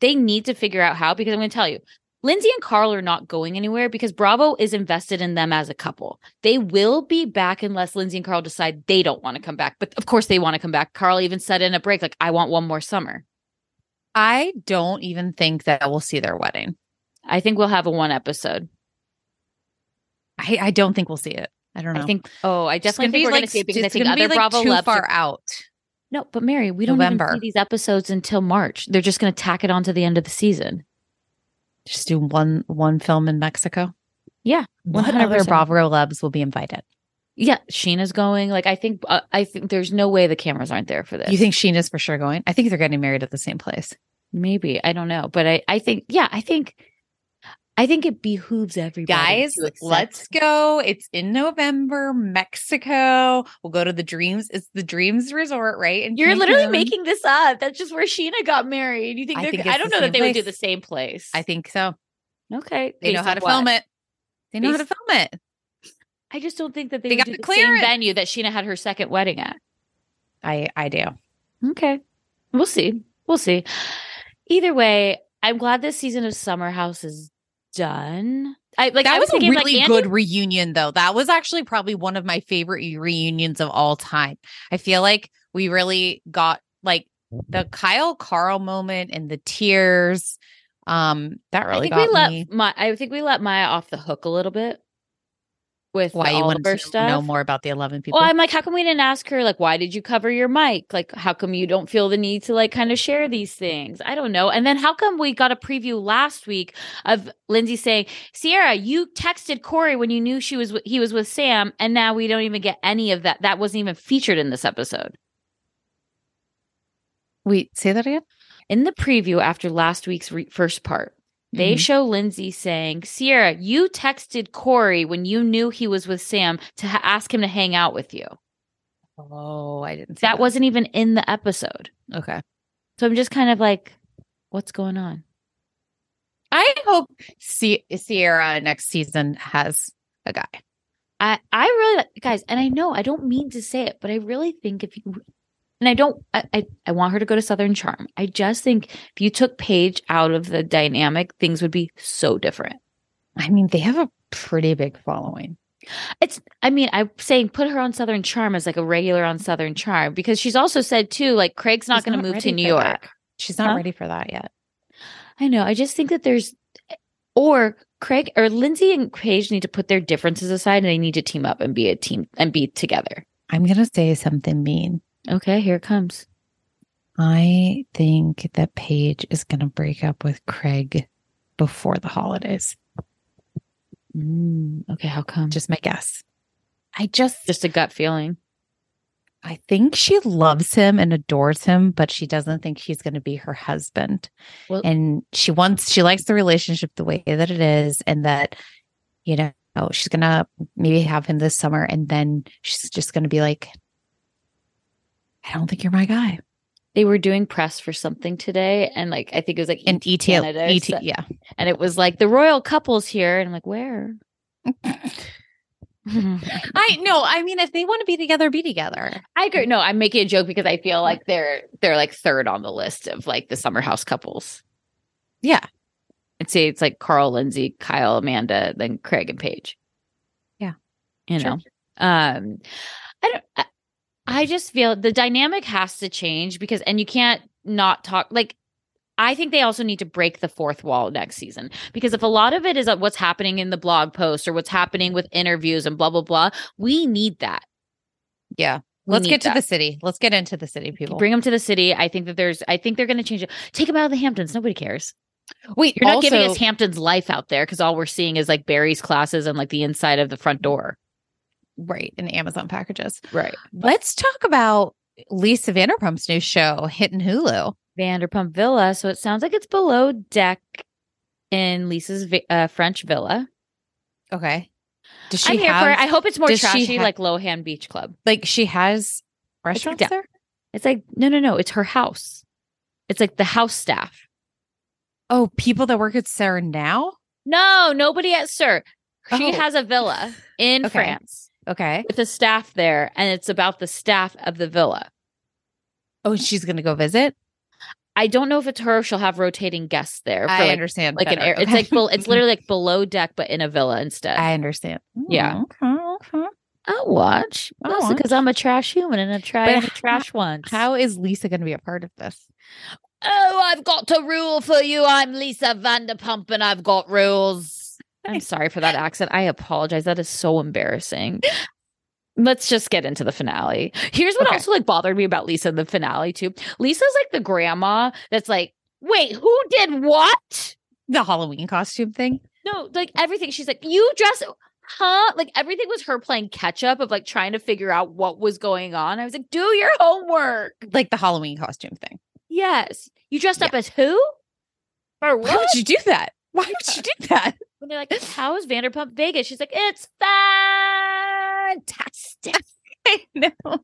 Speaker 3: they need to figure out how. Because I'm going to tell you, Lindsay and Carl are not going anywhere because Bravo is invested in them as a couple. They will be back unless Lindsay and Carl decide they don't want to come back. But of course, they want to come back. Carl even said in a break, like, I want one more summer.
Speaker 2: I don't even think that we'll see their wedding.
Speaker 3: I think we'll have a one episode.
Speaker 2: I, I don't think we'll see it. I don't know.
Speaker 3: I think, oh, I definitely think we're going to
Speaker 2: like-
Speaker 3: see it because I think
Speaker 2: gonna be,
Speaker 3: other
Speaker 2: like,
Speaker 3: Bravo
Speaker 2: too
Speaker 3: loves
Speaker 2: far
Speaker 3: are-
Speaker 2: out.
Speaker 3: No, but Mary, we don't even
Speaker 2: November.
Speaker 3: see these episodes until March. They're just going to tack it on to the end of the season.
Speaker 2: Just do one one film in Mexico.
Speaker 3: Yeah,
Speaker 2: other
Speaker 3: 100%.
Speaker 2: Bravo Labs will be invited?
Speaker 3: Yeah, Scheana's going. Like I think uh, I think there's no way the cameras aren't there for this.
Speaker 2: You think Scheana's for sure going? I think they're getting married at the same place.
Speaker 3: maybe I don't know, but I I think yeah I think I think it behooves everybody.
Speaker 2: Guys, let's go. It's in November, Mexico. We'll go to the Dreams. It's the Dreams Resort, right? And
Speaker 3: You're literally making this up. That's just where Scheana got married. You think
Speaker 2: I
Speaker 3: they're?
Speaker 2: think
Speaker 3: I don't know that they would do the same place.
Speaker 2: I think so.
Speaker 3: okay,
Speaker 2: They know how to
Speaker 3: what?
Speaker 2: film it. They know how to film it.
Speaker 3: I just don't think that they,
Speaker 2: They
Speaker 3: would
Speaker 2: got
Speaker 3: do
Speaker 2: the
Speaker 3: same venue that Scheana had her second wedding at.
Speaker 2: I I do.
Speaker 3: Okay. We'll see. We'll see. Either way, I'm glad this season of Summer House is done. I like
Speaker 2: that
Speaker 3: I
Speaker 2: was, a
Speaker 3: thinking, like,
Speaker 2: really
Speaker 3: Andy-
Speaker 2: good reunion, though. That was actually probably one of my favorite reunions of all time. I feel like we really got like the Kyle Carl moment and the tears. Um, that really I
Speaker 3: think
Speaker 2: got
Speaker 3: we let
Speaker 2: me.
Speaker 3: my I think we let Maya off the hook a little bit with
Speaker 2: Why you want
Speaker 3: Oliver
Speaker 2: to
Speaker 3: stuff.
Speaker 2: know more about the eleven people?
Speaker 3: Well, I'm like, how come we didn't ask her, like, why did you cover your mic? Like, how come you don't feel the need to, like, kind of share these things? I don't know. And then how come we got a preview last week of Lindsay saying, Ciara, you texted Corey when you knew she was w- he was with Sam, and now we don't even get any of that. That wasn't even featured in this episode.
Speaker 2: Wait, say that again.
Speaker 3: In the preview after last week's re- first part, they
Speaker 2: Mhm.
Speaker 3: show Lindsay saying, Ciara, you texted Corey when you knew he was with Sam to ha- ask him to hang out with you.
Speaker 2: Oh, I didn't. See
Speaker 3: That wasn't even in the episode.
Speaker 2: okay.
Speaker 3: So I'm just kind of like, what's going on?
Speaker 2: I hope Sie- Ciara next season has a guy.
Speaker 3: I I really guys, and I know I don't mean to say it, but I really think if you and I don't I, I I want her to go to Southern Charm. I just think if you took Paige out of the dynamic, things would be so different.
Speaker 2: I mean, they have a pretty big following.
Speaker 3: It's I mean, I'm saying put her on Southern Charm as like a regular on Southern Charm because she's also said too, like Craig's not
Speaker 2: She's
Speaker 3: going to
Speaker 2: not
Speaker 3: move to New York.
Speaker 2: that. She's not
Speaker 3: Huh?
Speaker 2: ready for that yet.
Speaker 3: I know. I just think that there's or Craig or Lindsay and Paige need to put their differences aside and they need to team up and be a team and be together.
Speaker 2: I'm gonna say something mean.
Speaker 3: Okay, here it comes.
Speaker 2: I think that Paige is gonna break up with Craig before the holidays.
Speaker 3: Mm, okay, how come?
Speaker 2: Just my guess. I just
Speaker 3: just a gut feeling.
Speaker 2: I think she loves him and adores him, but she doesn't think he's going to be her husband.
Speaker 3: Well-
Speaker 2: and she wants, she likes the relationship the way that it is, and that, you know, she's going to maybe have him this summer, and then she's just going to be like, I don't think you're my guy.
Speaker 3: They were doing press for something today, and like I think it was like
Speaker 2: And
Speaker 3: ET
Speaker 2: ET,
Speaker 3: Canada,
Speaker 2: ET,
Speaker 3: so-
Speaker 2: yeah.
Speaker 3: and it was like the royal couple's here, and I'm like, where? <laughs>
Speaker 2: I know. I mean, if they want to be together, be together.
Speaker 3: I agree. No, I'm making a joke because I feel like they're they're like third on the list of like the summer house couples.
Speaker 2: Yeah.
Speaker 3: I'd say it's like Carl, Lindsay, Kyle, Amanda, then Craig and Paige.
Speaker 2: Yeah.
Speaker 3: You
Speaker 2: Sure.
Speaker 3: know. Um I don't I, I just feel the dynamic has to change because and you can't not talk like I think they also need to break the fourth wall next season because if a lot of it is what's happening in the blog post or what's happening with interviews and blah blah blah, we need that.
Speaker 2: Yeah.
Speaker 3: We
Speaker 2: Let's get to
Speaker 3: that.
Speaker 2: the city. Let's get into the city, people.
Speaker 3: Bring them to the city. I think that there's. I think they're going to change it. Take them out of the Hamptons. Nobody cares.
Speaker 2: Wait,
Speaker 3: You're not giving us Hamptons life out there because all we're seeing is like Barry's classes and like the inside of the front door.
Speaker 2: Right in Amazon packages.
Speaker 3: Right.
Speaker 2: Let's talk about Lisa Vanderpump's new show, Hitting Hulu.
Speaker 3: Vanderpump Villa. So it sounds like it's below deck in Lisa's uh, French villa.
Speaker 2: Okay. Does she
Speaker 3: I'm here
Speaker 2: have
Speaker 3: for it. I hope it's more trashy,
Speaker 2: ha-
Speaker 3: like Lohan Beach Club.
Speaker 2: like she has restaurants
Speaker 3: down-
Speaker 2: there?
Speaker 3: It's like no, no, no. It's her house. It's like the house staff.
Speaker 2: Oh, people that work at Sarah now?
Speaker 3: No, nobody at Sur. She
Speaker 2: Oh.
Speaker 3: has a villa in <laughs>
Speaker 2: Okay.
Speaker 3: France
Speaker 2: Okay.
Speaker 3: with a staff there, and it's about the staff of the villa.
Speaker 2: Oh, she's gonna go visit.
Speaker 3: I don't know if it's her. Or she'll have rotating guests there. For
Speaker 2: I
Speaker 3: like,
Speaker 2: understand.
Speaker 3: Like an
Speaker 2: better.
Speaker 3: air. It's like bel- it's literally like <laughs> below deck, but in a villa instead.
Speaker 2: I understand.
Speaker 3: Mm, yeah.
Speaker 2: Okay. Okay.
Speaker 3: I'll watch.
Speaker 2: I'll
Speaker 3: because I'm a trash human and a try
Speaker 2: But
Speaker 3: trash one.
Speaker 2: How is Lisa going to be a part of this?
Speaker 3: Oh, I've got to rule for you. I'm Lisa Vanderpump and I've got rules. I'm sorry for that accent. I apologize. That is so embarrassing. Let's just get into the finale. Here's what
Speaker 2: Okay.
Speaker 3: also like bothered me about Lisa in the finale too. Lisa's like the grandma that's like, wait, who did what?
Speaker 2: The Halloween costume thing.
Speaker 3: No, like everything. She's like, you dress. huh? Like everything was her playing catch up of like trying to figure out what was going on. I was like, do your homework.
Speaker 2: Like the Halloween costume thing.
Speaker 3: Yes. You dressed up as who? Or
Speaker 2: Why
Speaker 3: what?
Speaker 2: would you do that? Why would you do that?
Speaker 3: When they're like, how is Vanderpump Vegas? She's like, it's fantastic. <laughs>
Speaker 2: I know.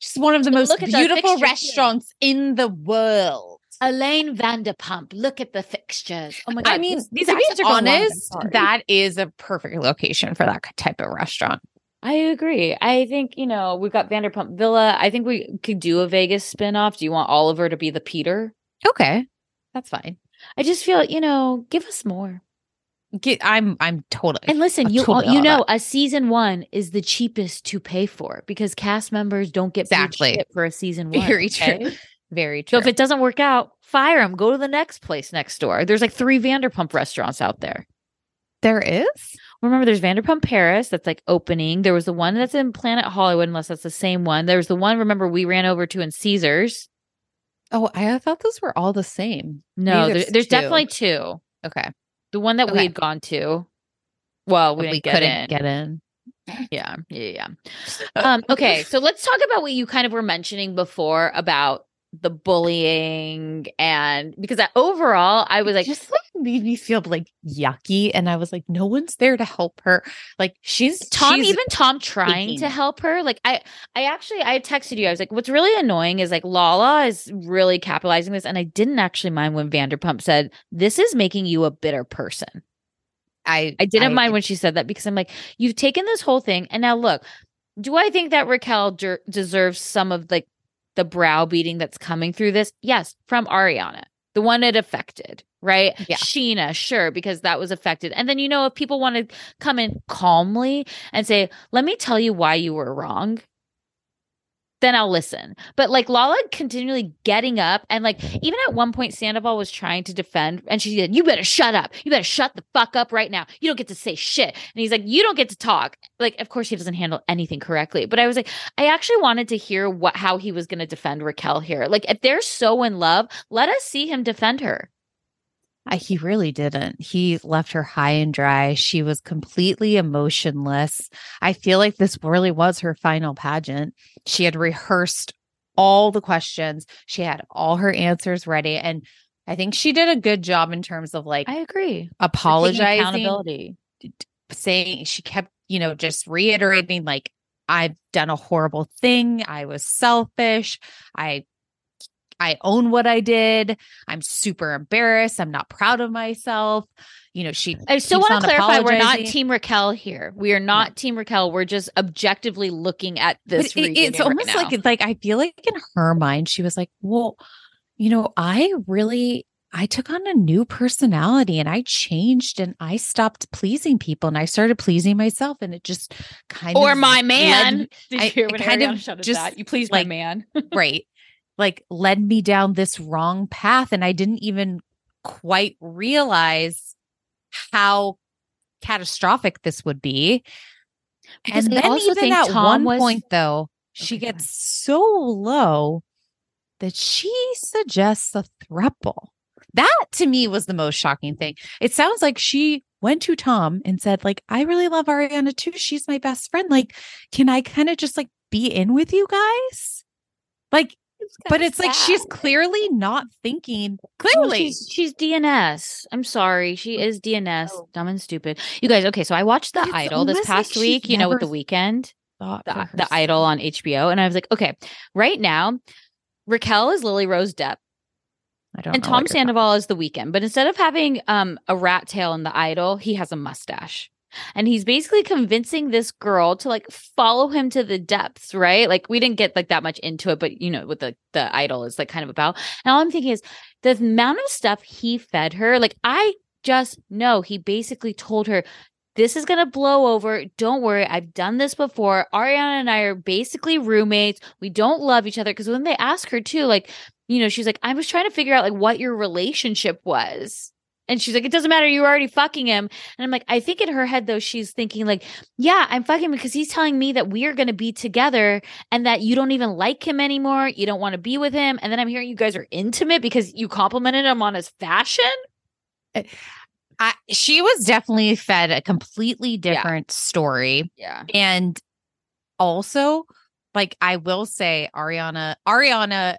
Speaker 2: She's one of the most
Speaker 3: Look
Speaker 2: beautiful
Speaker 3: fixtures here.
Speaker 2: restaurants in the world.
Speaker 3: Elaine Vanderpump, look at the fixtures. Oh my god!
Speaker 2: I mean,
Speaker 3: these-
Speaker 2: to be
Speaker 3: are going
Speaker 2: honest,
Speaker 3: sorry.
Speaker 2: that is a perfect location for that type of restaurant.
Speaker 3: I agree. I think, you know, we've got Vanderpump Villa. I think we could do a Vegas spinoff. Do you want Oliver to be the Peter?
Speaker 2: Okay, that's fine.
Speaker 3: I just feel, you know, give us more.
Speaker 2: Get, I'm I'm totally
Speaker 3: And listen, you
Speaker 2: totally
Speaker 3: you know,
Speaker 2: about
Speaker 3: a season one is the cheapest to pay for because cast members don't get paid
Speaker 2: Exactly.
Speaker 3: shit for a season one.
Speaker 2: very
Speaker 3: okay?
Speaker 2: true. Very
Speaker 3: So
Speaker 2: true.
Speaker 3: if it doesn't work out, fire them. Go to the next place next door. There's like three Vanderpump restaurants out there.
Speaker 2: there is,
Speaker 3: Remember, there's Vanderpump Paris that's like opening. There was the one that's in Planet Hollywood, unless that's the same one. There's the one, remember, we ran over to in Caesars.
Speaker 2: oh, I thought those were all the same.
Speaker 3: No, there- there's,
Speaker 2: two.
Speaker 3: definitely two.
Speaker 2: okay.
Speaker 3: The one that we had gone to. Well, we, didn't get
Speaker 2: couldn't
Speaker 3: in.
Speaker 2: get in.
Speaker 3: Yeah, yeah, yeah. Um, okay, so let's talk about what you kind of were mentioning before about the bullying and because I, overall I was like,
Speaker 2: just like made me feel like yucky, and I was like, no one's there to help her. Like she's
Speaker 3: Tom,
Speaker 2: she's-
Speaker 3: even Tom trying to help her. Like I, I actually, I texted you. I was like, what's really annoying is like Lala is really capitalizing this, and I didn't actually mind when Vanderpump said, "This is making you a bitter person."
Speaker 2: I
Speaker 3: I didn't mind when she said that because I'm like, you've taken this whole thing, and now look. Do I think that Raquel der- deserves some of like the browbeating that's coming through this? Yes, from Ariana, the one it affected, right?
Speaker 2: Yeah.
Speaker 3: Scheana, sure, because that was affected. And then you know, if people want to come in calmly and say, "Let me tell you why you were wrong," then I'll listen. But like Lala continually getting up and like mm-hmm. even at one point Sandoval was trying to defend and she said, You better shut up. You better shut the fuck up right now. You don't get to say shit. And he's like, You don't get to talk. Like, of course he doesn't handle anything correctly. But I was like, I actually wanted to hear what how he was gonna defend Raquel here. Like if they're so in love, let us see him defend her.
Speaker 2: I, he really didn't. He left her high and dry. She was completely emotionless. I feel like this really was her final pageant. She had rehearsed all the questions, she had all her answers ready. And I think she did a good job in terms of like
Speaker 3: I agree.
Speaker 2: apologizing,
Speaker 3: accountability.
Speaker 2: saying she kept, you know, just reiterating, like, I've done a horrible thing. I was selfish. I I own what I did. I'm super embarrassed. I'm not proud of myself. You know, she
Speaker 3: I still want to clarify we're not. Team Raquel here. We are not Team Raquel. We're just objectively looking at this.
Speaker 2: it- it's almost
Speaker 3: now.
Speaker 2: like like I feel like in her mind she was like, "Well, you know, I really I took on a new personality and I changed and I stopped pleasing people and I started pleasing myself and it just kind
Speaker 3: or
Speaker 2: of
Speaker 3: or
Speaker 2: my
Speaker 3: man.
Speaker 2: me-
Speaker 3: Did
Speaker 2: I-
Speaker 3: you hear when
Speaker 2: kind
Speaker 3: Ariana
Speaker 2: of
Speaker 3: shouted
Speaker 2: just,
Speaker 3: that? You please
Speaker 2: like,
Speaker 3: my man. <laughs>
Speaker 2: right like led me down this wrong path and i didn't even quite realize how catastrophic this would be.
Speaker 3: Because
Speaker 2: and then even at
Speaker 3: Tom
Speaker 2: one
Speaker 3: was-
Speaker 2: point though oh she
Speaker 3: Okay,
Speaker 2: gets so low that she suggests a thruple. That to me was the most shocking thing. It sounds like she went to tom and said like i really love ariana too. She's my best friend. Like can i kind of just like be in with you guys? Like but it's like she's clearly not thinking
Speaker 3: Well,
Speaker 2: clearly
Speaker 3: she's, she's DNS. I'm sorry. She is DNS.
Speaker 2: Oh.
Speaker 3: Dumb and stupid. You guys, okay. So I watched The
Speaker 2: It's
Speaker 3: Idol this
Speaker 2: almost like
Speaker 3: past week, you know, with the
Speaker 2: Weeknd,
Speaker 3: the, the. Idol on HBO. And I was like, okay, right now, Raquel is Lily Rose Depp
Speaker 2: I don't
Speaker 3: and Tom Sandoval is the Weeknd. But instead of having um a rat tail in the idol, he has a mustache. And he's basically convincing this girl to like follow him to the depths, right? Like we didn't get like that much into it, but you know what the the idol is like kind of about. And all I'm thinking is the amount of stuff he fed her, like I just know he basically told her this is going to blow over. Don't worry. I've done this before. Ariana and I are basically roommates. We don't love each other. Because when they ask her, too, like, you know, she's like, I was trying to figure out like what your relationship was. And she's like, it doesn't matter. You're already fucking him. And I'm like, I think in her head, though, she's thinking, like, yeah, I'm fucking him because he's telling me that we are going to be together and that you don't even like him anymore. You don't want to be with him. And then I'm hearing you guys are intimate because you complimented him on his fashion.
Speaker 2: Eh, I, she was definitely fed a completely different story.
Speaker 3: Yeah.
Speaker 2: And also, like I will say, Ariana, Ariana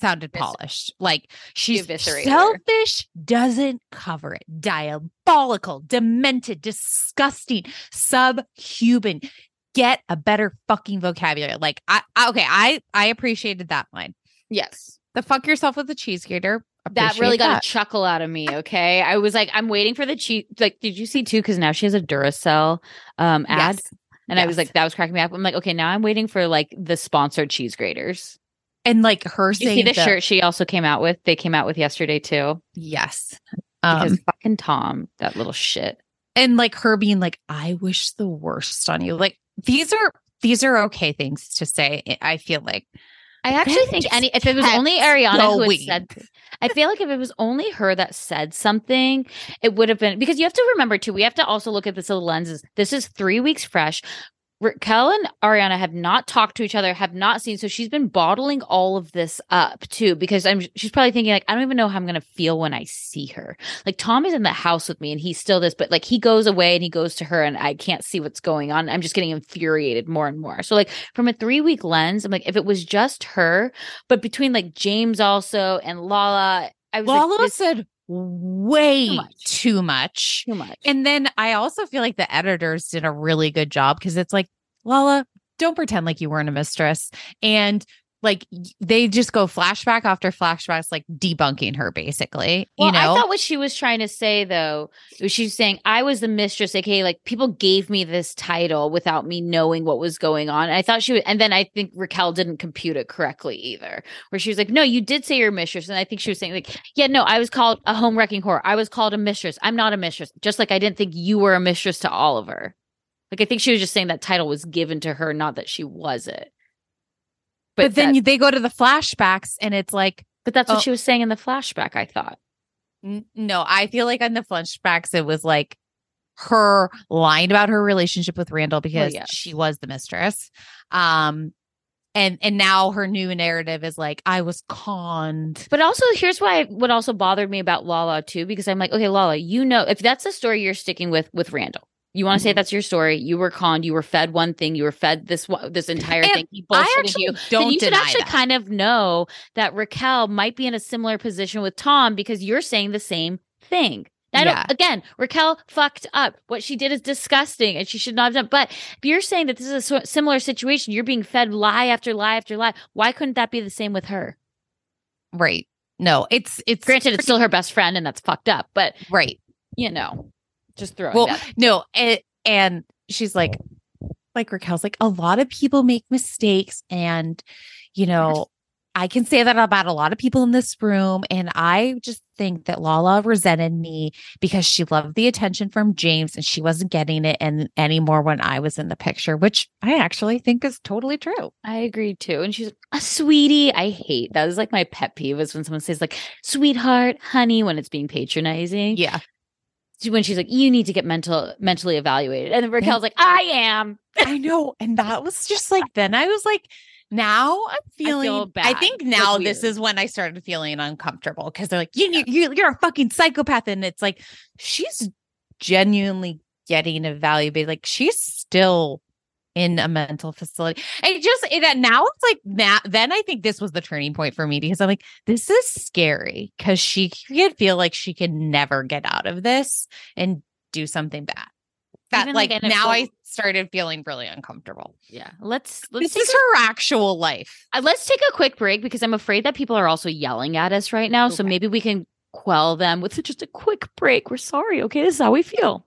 Speaker 2: sounded polished. Like she's selfish, doesn't cover it. Diabolical, demented, disgusting, subhuman. Get a better fucking vocabulary. Like I, I okay, I I appreciated that line.
Speaker 3: Yes.
Speaker 2: The fuck yourself with the cheese grater.
Speaker 3: That really got
Speaker 2: that.
Speaker 3: a chuckle out of me. Okay. I was like, I'm waiting for the cheese. Like, did you see too? Because now she has a Duracell um ad.
Speaker 2: Yes.
Speaker 3: And I was like, that was cracking me up. I'm like, okay, now I'm waiting for like the sponsored cheese graters.
Speaker 2: And like her
Speaker 3: You
Speaker 2: saying
Speaker 3: see the
Speaker 2: that-
Speaker 3: shirt she also came out with? They came out with yesterday too.
Speaker 2: Yes.
Speaker 3: Because
Speaker 2: Um,
Speaker 3: fucking Tom, that little shit.
Speaker 2: and like her being like, I wish the worst on you. Like these are these are okay things to say. I feel like
Speaker 3: I actually think any if it was only Ariana who
Speaker 2: going.
Speaker 3: had said I feel like if it was only her that said something, it would have been because you have to remember too, we have to also look at this little lenses. This is three weeks fresh. Raquel and Ariana have not talked to each other, have not seen. So she's been bottling all of this up too, because I'm she's probably thinking, like, I don't even know how I'm gonna feel when I see her. Like Tom is in the house with me and he's still this, but like he goes away and he goes to her and I can't see what's going on. I'm just getting infuriated more and more. So like from a three week lens, I'm like, if it was just her, but between like James also and Lala, I was
Speaker 2: Lala
Speaker 3: like,
Speaker 2: said way
Speaker 3: Too much.
Speaker 2: too much.
Speaker 3: too much.
Speaker 2: And then I also feel like the editors did a really good job because it's like, Lala, don't pretend like you weren't a mistress. And like they just go flashback after flashbacks, like debunking her basically.
Speaker 3: Well,
Speaker 2: you know,
Speaker 3: I thought what she was trying to say though, was she's saying I was the mistress, aka like people gave me this title without me knowing what was going on. And I thought she would, and then I think Raquel didn't compute it correctly either, where she was like, "No, you did say you're a mistress," and I think she was saying like, "Yeah, no, I was called a home wrecking whore. I was called a mistress. I'm not a mistress. Just like I didn't think you were a mistress to Oliver. Like I think she was just saying that title was given to her, not that she was it.
Speaker 2: but, then
Speaker 3: that-
Speaker 2: you, they go to the flashbacks and it's like,
Speaker 3: but that's what
Speaker 2: Oh.
Speaker 3: she was saying in the flashback. I thought.
Speaker 2: N- No, I feel like on the flashbacks, it was like her lying about her relationship with Randall because
Speaker 3: yes.
Speaker 2: she was the mistress. Um, and and now her new narrative is like I was conned.
Speaker 3: But also, here's why what also bothered me about Lala too, because I'm like, okay, Lala, you know, if that's the story you're sticking with with Randall, you want to say
Speaker 2: Mm-hmm.
Speaker 3: that's your story. You were conned. You were fed one thing. You were fed this this entire
Speaker 2: And
Speaker 3: thing. He
Speaker 2: I actually
Speaker 3: you.
Speaker 2: don't
Speaker 3: then you should actually
Speaker 2: that.
Speaker 3: kind of know that Raquel might be in a similar position with Tom because you're saying the same thing.
Speaker 2: Yeah.
Speaker 3: again, Raquel fucked up. What she did is disgusting and she should not have done. But if you're saying that this is a similar situation, you're being fed lie after lie after lie. Why couldn't that be the same with her?
Speaker 2: Right? No, it's it's
Speaker 3: Granted, it's still her best friend and that's fucked up, but
Speaker 2: right.
Speaker 3: you know, just throwing
Speaker 2: Well, no, and, and she's like, like Raquel's like, a lot of people make mistakes, and you know, I can say that about a lot of people in this room, and I just think that Lala resented me because she loved the attention from James, and she wasn't getting it and anymore when I was in the picture, which I actually think is totally true.
Speaker 3: I agree too. And she's a sweetie. I hate that. Is like my pet peeve is when someone says like sweetheart, honey, when it's being patronizing.
Speaker 2: Yeah,
Speaker 3: When she's like, you need to get mental mentally evaluated. And then Raquel's like, I am.
Speaker 2: I know, and that was just like then I was like. Now I'm feeling. I,
Speaker 3: bad.
Speaker 2: think
Speaker 3: Like,
Speaker 2: now this
Speaker 3: weird.
Speaker 2: is when I started feeling uncomfortable because they're like, you, you, you, you're a fucking psychopath, and it's like she's genuinely getting evaluated. Like she's still in a mental facility. And just it, now it's like that. Then I think this was the turning point for me because I'm like, this is scary because she could feel like she can never get out of this and do something bad. That
Speaker 3: Even, like,
Speaker 2: like, now I started feeling really uncomfortable.
Speaker 3: Yeah. Let's let's
Speaker 2: This is
Speaker 3: a,
Speaker 2: her actual life.
Speaker 3: uh, let's take a quick break because I'm afraid that people are also yelling at us right now. So maybe we can quell them with just a quick break. We're sorry. Okay. This is how we feel.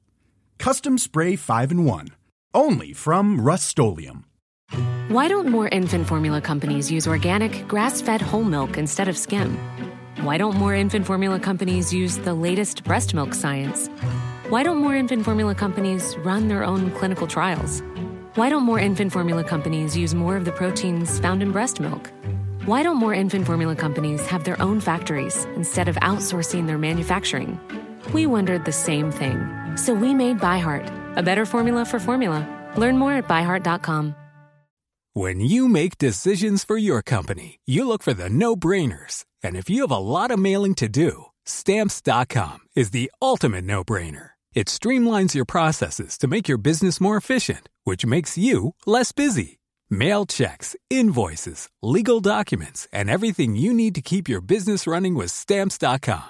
Speaker 7: Custom Spray 5 in 1. Only from Rust
Speaker 8: Why don't more infant formula companies use organic, grass fed whole milk instead of skim?
Speaker 9: Why don't more infant formula companies use the latest breast milk science? Why don't more infant formula companies run their own clinical trials? Why don't more infant formula companies use more of the proteins found in breast milk? Why don't more infant formula companies have their own factories instead of outsourcing their manufacturing? We wondered the same thing. So we made ByHeart, a better formula for formula. Learn more at byheart.com.
Speaker 8: When you make decisions for your company, you look for the no brainers. And if you have a lot of mailing to do, stamps.com is the ultimate no brainer. It streamlines your processes to make your business more efficient, which makes you less busy. Mail checks, invoices, legal documents, and everything you need to keep your business running with stamps.com.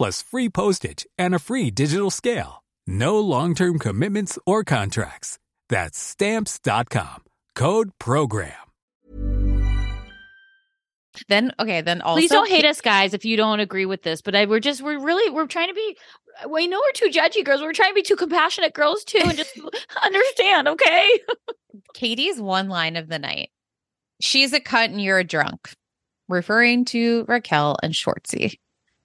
Speaker 8: plus free postage and a free digital scale. No long-term commitments or contracts. That's stamps.com. Code program.
Speaker 2: Then okay, then also
Speaker 3: Please don't hate us, guys, if you don't agree with this. But I, we're just we're really we're trying to be. We know we're two judgey girls. We're trying to be too compassionate girls too, and just <laughs> understand. Okay. <laughs>
Speaker 2: Katie's one line of the night. She's a cunt and you're a drunk, referring to Raquel and Schwartzy.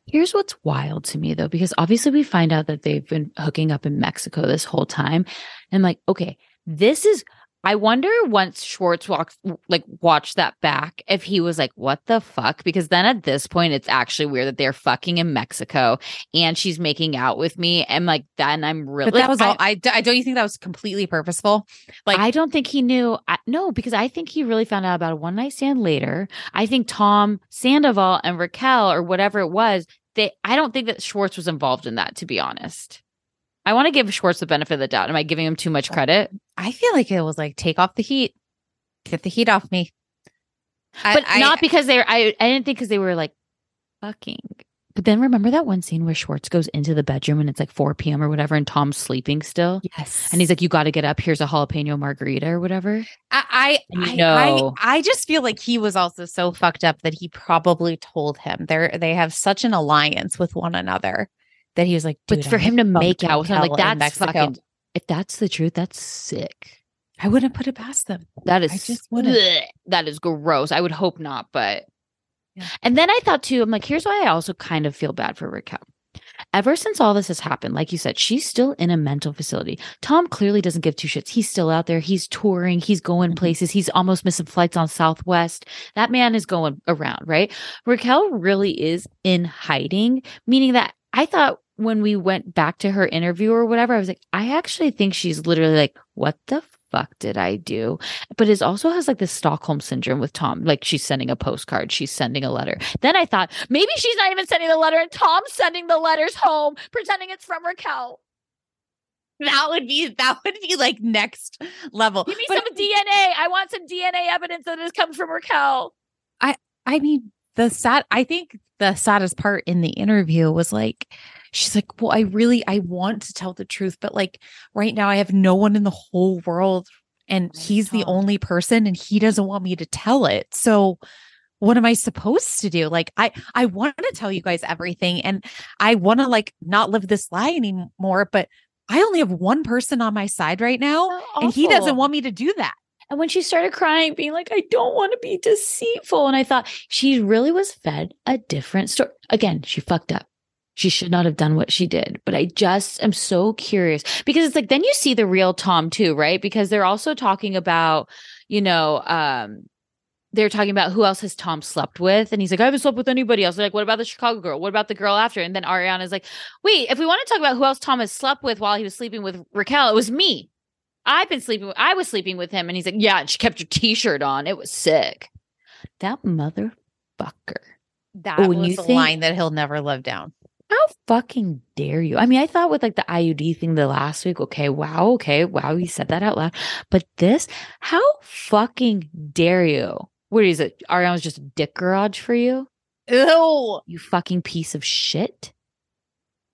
Speaker 3: Here's what's wild to me though, because obviously we find out that they've been hooking up in Mexico this whole time. And like, okay, this is I wonder once Schwartz walks like watched that back if he was like, what the fuck? Because then at this point it's actually weird that they're fucking in Mexico and she's making out with me. And like then I'm really
Speaker 2: But that was
Speaker 3: I,
Speaker 2: all. I, I don't you think that was completely purposeful? Like
Speaker 3: I don't think he knew. I, no, because I think he really found out about a one night stand later. I think Tom Sandoval and Raquel or whatever it was, they I don't think that Schwartz was involved in that, to be honest. I want to give Schwartz the benefit of the doubt. Am I giving him too much credit?
Speaker 2: I feel like it was like take off the heat, get the heat off me.
Speaker 3: But
Speaker 2: I-
Speaker 3: not because they were, I, I didn't think because they were like fucking. But then remember that one scene where Schwartz goes into the bedroom and it's like 4 p.m. or whatever, and Tom's sleeping still.
Speaker 2: Yes,
Speaker 3: And he's like, You got to get up. Here's a jalapeno margarita or whatever.
Speaker 2: I I, I,
Speaker 3: know.
Speaker 2: I I just feel like he was also so fucked up that he probably told him They're they have such an alliance with one another that he was like,
Speaker 3: But for
Speaker 2: I
Speaker 3: him to make out with him, like that's fucking. If that's the truth, that's sick.
Speaker 2: I wouldn't put it past them.
Speaker 3: That is
Speaker 2: I just wouldn't.
Speaker 3: Blech. that is gross. I would hope not, but
Speaker 2: Yeah.
Speaker 3: and then I thought too, I'm like, here's why I also kind of feel bad for Raquel. Ever since all this has happened, like you said, she's still in a mental facility. Tom clearly doesn't give two shits. He's still out there. He's touring. He's going
Speaker 2: Mm-hmm.
Speaker 3: places. He's almost missing flights on Southwest. That man is going around, right? Raquel really is in hiding, meaning that I thought when we went back to her interview or whatever, I was like, I actually think she's literally like, what the fuck did I do? But it also has like this Stockholm syndrome with Tom. Like she's sending a postcard, she's sending a letter. Then I thought maybe she's not even sending the letter and Tom's sending the letters home, pretending it's from Raquel.
Speaker 2: That would be that would be like next level.
Speaker 3: Give me
Speaker 2: But-
Speaker 3: some DNA. I want some DNA evidence that this comes from Raquel.
Speaker 2: I I mean, the sad, I think the saddest part in the interview was like, she's like, well, I really, I want to tell the truth, but like right now I have no one in the whole world and he's the only person and he doesn't want me to tell it. So what am I supposed to do? Like, I, I want to tell you guys everything and I want to like not live this lie anymore, but I only have one person on my side right now and he doesn't want me to do that.
Speaker 3: And when she started crying, being like, I don't want to be deceitful. And I thought she really was fed a different story. Again, she fucked up. She should not have done what she did. But I just am so curious because it's like, then you see the real Tom too, right? Because they're also talking about, you know, um, they're talking about who else has Tom slept with. And he's like, I haven't slept with anybody else. They're like, what about the Chicago girl? What about the girl after? And then Ariana's like, wait, if we want to talk about who else Tom has slept with while he was sleeping with Raquel, it was me. I've been sleeping with, I was sleeping with him. And he's like, yeah, and she kept her t-shirt on. It was sick. That motherfucker.
Speaker 2: That
Speaker 3: Oh,
Speaker 2: was a
Speaker 3: think-
Speaker 2: line that he'll never live down.
Speaker 3: How fucking dare you? I mean, I thought with like the IUD thing the last week, okay, wow, okay, wow, you said that out loud. But this, how fucking dare you? What is it? Ariana's just a dick garage for you?
Speaker 2: Ew.
Speaker 3: You fucking piece of shit.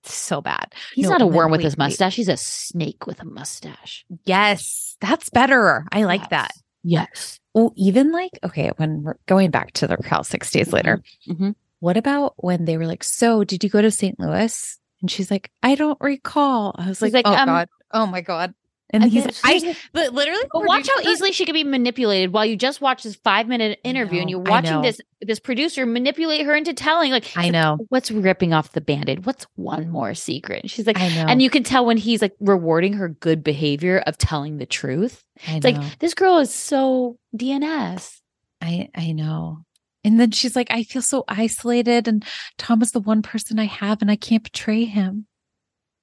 Speaker 2: so bad.
Speaker 3: He's
Speaker 2: No,
Speaker 3: not a worm with
Speaker 2: wait,
Speaker 3: his
Speaker 2: wait.
Speaker 3: mustache. He's a snake with a mustache.
Speaker 2: Yes, that's better. I like that.
Speaker 3: Yes.
Speaker 2: Well, even like, okay, when we're going back to the Raquel six days later,
Speaker 3: Mhm.
Speaker 2: What about when they were like, So, did you go to St. Louis? And she's like, I don't recall. I was
Speaker 3: She's
Speaker 2: like,
Speaker 3: like,
Speaker 2: Oh,
Speaker 3: um,
Speaker 2: God. Oh, my God. And
Speaker 3: And
Speaker 2: he's like, I, but literally,
Speaker 3: But watch how easily she could be manipulated while you just watch this five minute interview and you're watching this this producer manipulate her into telling like
Speaker 2: I know.
Speaker 3: what's ripping off the band-aid what's one more secret and she's like
Speaker 2: I know.
Speaker 3: and you can tell when he's like rewarding her good behavior of telling the truth
Speaker 2: I
Speaker 3: it's
Speaker 2: know.
Speaker 3: like this girl is so dns
Speaker 2: I I know. And then she's like, I feel so isolated, and Tom is the one person I have, and I can't betray him.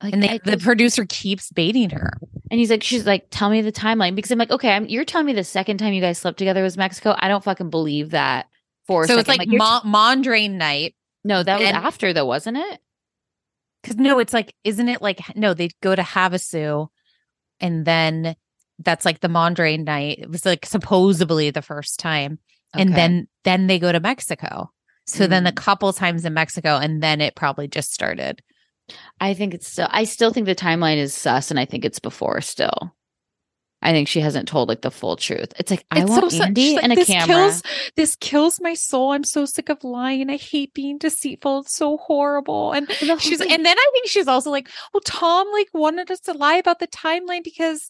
Speaker 3: like
Speaker 2: And they, the producer keeps baiting her.
Speaker 3: and he's like she's like tell me the timeline because i'm like okay I'm, you're telling me the second time you guys slept together was mexico i don't fucking believe that for a
Speaker 2: so it's
Speaker 3: second.
Speaker 2: like,
Speaker 3: you're
Speaker 2: Mondrian night.
Speaker 3: no that was
Speaker 2: and-
Speaker 3: after though wasn't it
Speaker 2: Because no, it's like, isn't it like no? They go to Havasu, and then that's like the Mondrian night. It was like supposedly the first time, and then then they go to Mexico. So then
Speaker 3: Mm.
Speaker 2: a couple times in Mexico, and then it probably just started.
Speaker 3: I think it's still. I still think the timeline is sus, and I think it's before still. I think she hasn't told like the full truth. It's like I
Speaker 2: It's
Speaker 3: want
Speaker 2: so.
Speaker 3: Andy
Speaker 2: like,
Speaker 3: and a
Speaker 2: this
Speaker 3: camera.
Speaker 2: Kills, this kills my soul. I'm so sick of lying. I hate being deceitful. It's so horrible. And she's and then I think she's also like, well, Tom like wanted us to lie about the timeline because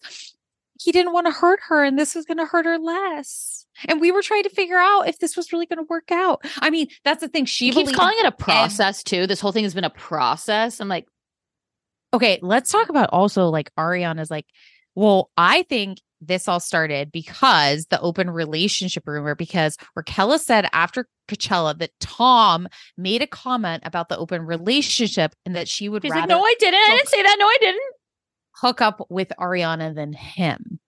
Speaker 2: he didn't want to hurt her, and this was going to hurt her less. And we were trying to figure out if this was really going to work out. I mean, that's the thing. She
Speaker 3: keeps calling it a process too. This whole thing has been a process. I'm like,
Speaker 2: Okay, let's talk about also like Ariana's like, well, I think this all started because the open relationship rumor, because Raquel said after Coachella that Tom made a comment about the open relationship and that she would
Speaker 3: she's
Speaker 2: rather
Speaker 3: like, no, I didn't. I didn't say that. No, I didn't.
Speaker 2: hook up with Ariana than him.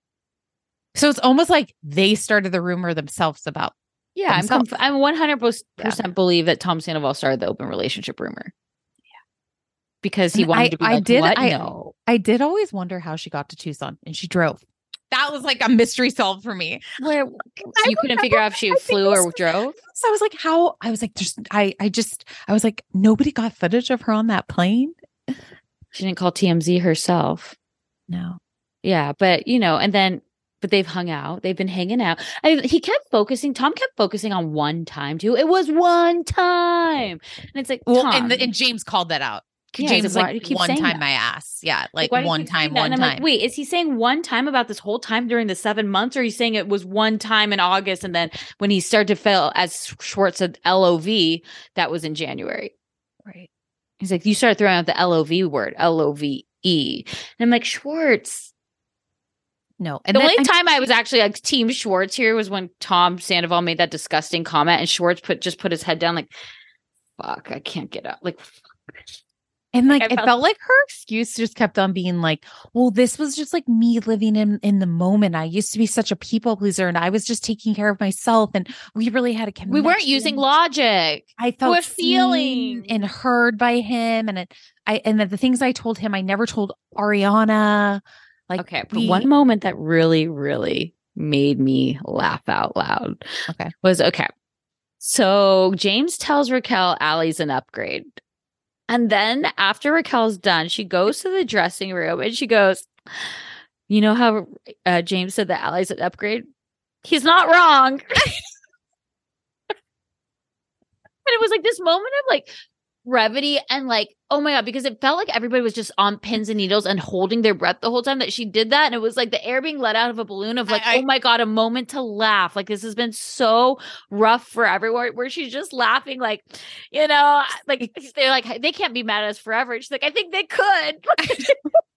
Speaker 2: So it's almost like they started the rumor themselves about
Speaker 3: Yeah, I'm conf- I'm 100 percent believe that Tom Sandoval started the open relationship rumor. Because he
Speaker 2: And
Speaker 3: wanted
Speaker 2: I-
Speaker 3: to be
Speaker 2: I
Speaker 3: like,
Speaker 2: did-
Speaker 3: what?
Speaker 2: I-
Speaker 3: no.
Speaker 2: I did always wonder how she got to Tucson and she drove. That was like a mystery solved for me.
Speaker 3: Where <laughs>
Speaker 2: I
Speaker 3: you couldn't figure out if she flew
Speaker 2: it
Speaker 3: or
Speaker 2: was-
Speaker 3: drove.
Speaker 2: So I was like, how? I was like, just, I, I just, I was like, nobody got footage of her on that plane.
Speaker 3: She didn't call TMZ herself.
Speaker 2: No.
Speaker 3: Yeah, but you know, and then but they've hung out. They've been hanging out. I, he kept focusing. Tom kept focusing on one time too. It was one time, and it's like,
Speaker 2: Well,
Speaker 3: Tom,
Speaker 2: and, the, and James called that out.
Speaker 3: Yeah, he's
Speaker 2: James
Speaker 3: like,
Speaker 2: like,
Speaker 3: do you keep
Speaker 2: one time
Speaker 3: that?
Speaker 2: my ass. Yeah. Like,
Speaker 3: you
Speaker 2: one time, one time.
Speaker 3: like, wait, is he saying one time about this whole time during the seven months, or are you saying it was one time in August, and then when he started to fail, as Schwartz said, LOV, that was in January.
Speaker 2: right.
Speaker 3: He's like, you started throwing out the LOV word, L O V E, and I'm like, Schwartz.
Speaker 2: No. And
Speaker 3: the only
Speaker 2: I-
Speaker 3: time I was actually like Team Schwartz here was when Tom Sandoval made that disgusting comment, and Schwartz put just put his head down, like, "Fuck, I can't get up." Like,
Speaker 2: And like,
Speaker 3: I
Speaker 2: it
Speaker 3: felt-
Speaker 2: felt like her excuse just kept on being like, well, this was just like me living in in the moment. I used to be such a people pleaser and I was just taking care of myself. And we really had a connection.
Speaker 3: we weren't using logic.
Speaker 2: I felt
Speaker 3: We're feeling.
Speaker 2: and heard by him. And it, I and that the things I told him, I never told Ariana. Like,
Speaker 3: Okay,
Speaker 2: we-
Speaker 3: one moment that really, really made me laugh out loud.
Speaker 2: Okay.
Speaker 3: was okay. So James tells Raquel Allie's an upgrade. And then after Raquel's done, she goes to the dressing room and she goes, You know how uh, James said that Allie's an upgrade? He's not wrong. <laughs> and it was like this moment of like brevity and like, oh my God, because it felt like everybody was just on pins and needles and holding their breath the whole time that she did that. And it was like the air being let out of a balloon of like,
Speaker 2: I- I-
Speaker 3: oh my God, a moment to laugh. Like this has been so rough for everyone where she's just laughing, like, you know, like they're like, they can't be mad at us forever. And she's like, I think they could. <laughs> <laughs>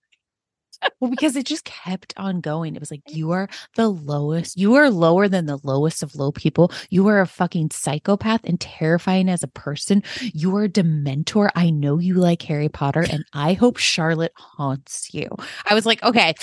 Speaker 2: Well, because it just kept on going. It was like, you are the lowest. You are lower than the lowest of low people. You are a fucking psychopath and terrifying as a person. You are a dementor. I know you like Harry Potter, and I hope Charlotte haunts you. I was like, okay,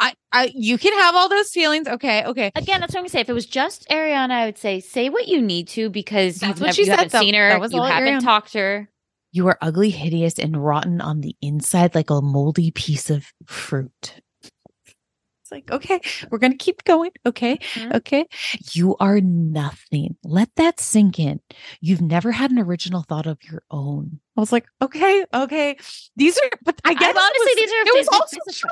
Speaker 2: I, I, you can have all those feelings. Okay, okay.
Speaker 3: Again, that's what I'm gonna say. If it was just Ariana, I would say say what you need to because
Speaker 2: That's
Speaker 3: you've
Speaker 2: what
Speaker 3: never,
Speaker 2: she
Speaker 3: you
Speaker 2: said,
Speaker 3: haven't
Speaker 2: though.
Speaker 3: seen her,
Speaker 2: That was
Speaker 3: you haven't
Speaker 2: Ariana.
Speaker 3: talked to her.
Speaker 2: You are ugly, hideous, and rotten on the inside like a moldy piece of fruit. It's like, okay, we're gonna keep going. Okay,
Speaker 3: Mhm.
Speaker 2: okay. You are nothing. Let that sink in. You've never had an original thought of your own. I was like, okay, okay. These are, but I guess
Speaker 3: honestly, these are
Speaker 2: it was
Speaker 3: this-
Speaker 2: also
Speaker 3: this is-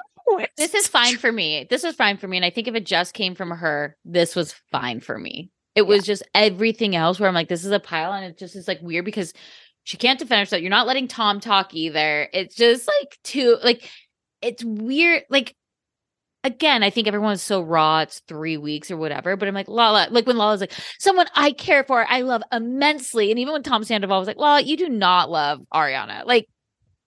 Speaker 3: This is fine for me. This is fine for me. And I think if it just came from her, this was fine for me. It was just everything else where I'm like, this is a pile, and it just is like weird because she can't defend herself. You're not letting Tom talk either. It's just like too like it's weird. Like again, I think everyone's so raw. It's three weeks or whatever. But I'm like, Lala, like when Lala's like, someone I care for, I love immensely. And even when Tom Sandoval was like, Lala, you do not love Ariana. Like,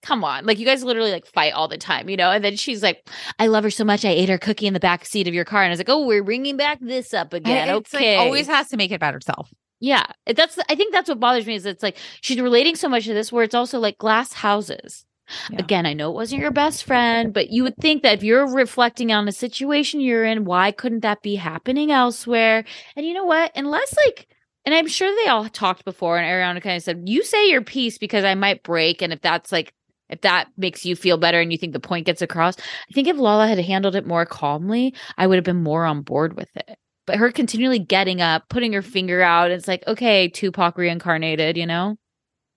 Speaker 3: come on. Like you guys literally like fight all the time, you know? And then she's like, I love her so much. I ate her cookie in the back seat of your car. And I was like, oh, we're bringing back this up again.
Speaker 2: It's like
Speaker 3: okay.
Speaker 2: always has to make it about herself.
Speaker 3: Yeah, that's. I think that's what bothers me is it's like she's relating so much to this, where it's also like glass houses.
Speaker 2: Yeah.
Speaker 3: Again, I know it wasn't your best friend, but you would think that if you're reflecting on the situation you're in, why couldn't that be happening elsewhere? And you know what? Unless like, and I'm sure they all talked before, and Ariana kind of said, "You say your piece because I might break," and if that's like. If that makes you feel better and you think the point gets across, I think if Lala had handled it more calmly, I would have been more on board with it but her continually getting up, putting her finger out, it's like, okay, Tupac reincarnated, you know?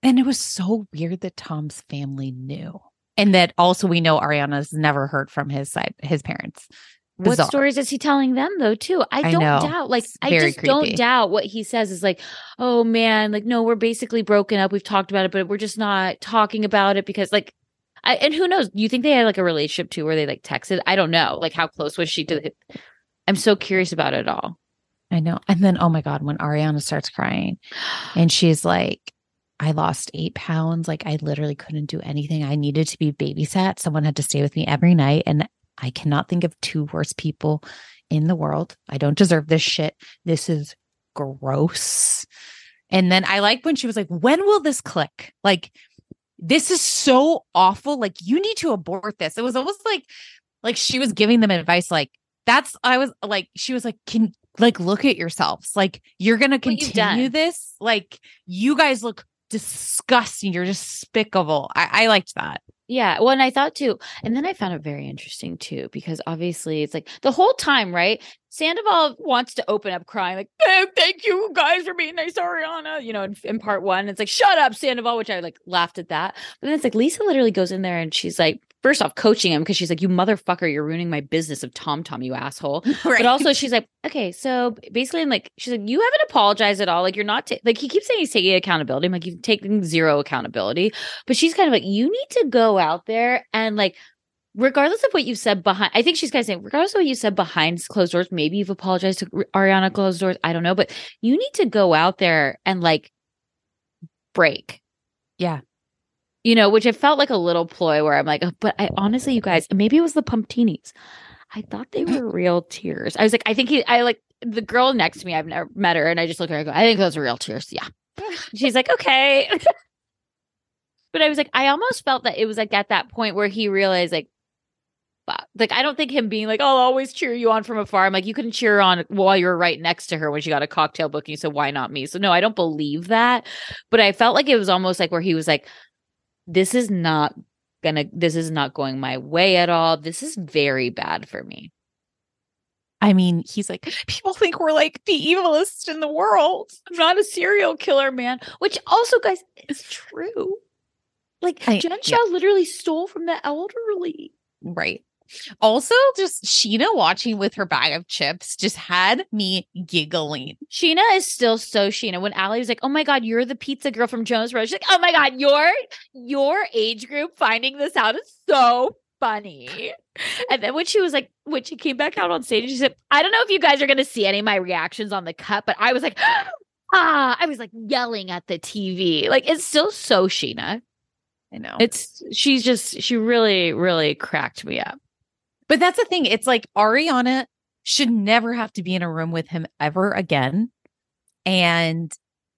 Speaker 2: And it was so weird that Tom's family knew. And that also we know Ariana's never heard from his side, his parents.
Speaker 3: What stories is he telling them though, too? I
Speaker 2: I
Speaker 3: don't
Speaker 2: know.
Speaker 3: doubt. Like, I just don't doubt what he says is like, oh man, like, no, we're basically broken up. We've talked about it, but we're just not talking about it because, like, I, and who knows? You think they had like a relationship too where they like texted? I don't know. Like, how close was she to? I'm so curious about it all.
Speaker 2: I know. And then, oh my God, when Ariana starts crying and she's like, I lost eight pounds. Like, I literally couldn't do anything. I needed to be babysat. Someone had to stay with me every night. And I cannot think of two worse people in the world. I don't deserve this shit. This is gross. And then I like when she was like, when will this click? Like, this is so awful. Like, you need to abort this. It was almost like, like she was giving them advice. Like, that's, I was like, she was like, can, like, look at yourselves. Like, you're going to
Speaker 3: What you've
Speaker 2: continue this. Like, you guys look disgusting. You're despicable. I, I liked that.
Speaker 3: Yeah, well, and I thought too, and then I found it very interesting too, because obviously it's like the whole time, right? Sandoval wants to open up crying, like, "Eh, thank you guys for being nice, Ariana, you know, in, in part one. It's like, shut up, Sandoval, which I like laughed at that. But then it's like Lisa literally goes in there and she's like, first off, coaching him because she's like, you motherfucker, you're ruining my business of Tom Tom, you asshole. <laughs> But also, she's like, okay, so basically, I'm like, she's like, you haven't apologized at all. Like, you're not, ta- like, he keeps saying he's taking accountability. I'm like, you've taken zero accountability. But she's kind of like, you need to go out there and, like, regardless of what you've said behind, I think she's kind of saying, regardless of what you said behind closed doors, maybe you've apologized to Ariana closed doors. I don't know. But you need to go out there and, like, break.
Speaker 2: Yeah.
Speaker 3: You know, which it felt like a little ploy where I'm like, oh, but I honestly, you guys, maybe it was the pumptinis. I thought they were <laughs> real tears. I was like, I think he, I like the girl next to me. I've never met her, and I just look at her. and go, I think those are real tears. Yeah. <laughs> She's like, okay. <laughs> but I was like, I almost felt that it was like at that point where he realized, like, fuck. like I don't think him being like, I'll always cheer you on from afar. I'm like, you couldn't cheer on while you were right next to her when she got a cocktail booking. So why not me? So no, I don't believe that. But I felt like it was almost like where he was like, this is not gonna this is not going my way at all this is very bad for me
Speaker 2: I mean, he's like, people think we're like the evilest in the world.
Speaker 3: i'm not a serial killer man which also guys is true like
Speaker 2: I-
Speaker 3: jen
Speaker 2: yeah.
Speaker 3: literally stole from the elderly
Speaker 2: Right. Also, just Scheana watching with her bag of chips just had me giggling.
Speaker 3: Scheana is still so Scheana. When Ally was like oh my god you're the pizza girl from jonas brothers she's like oh my god your your age group finding this out is so funny. And then when she was like when she came back out on stage she said i don't know if you guys are going to see any of my reactions on the cut but i was like <gasps> ah i was like yelling at the tv like it's still so Scheana.
Speaker 2: I know.
Speaker 3: it's she's just she really really cracked me up
Speaker 2: But that's the thing. It's like Ariana should never have to be in a room with him ever again. And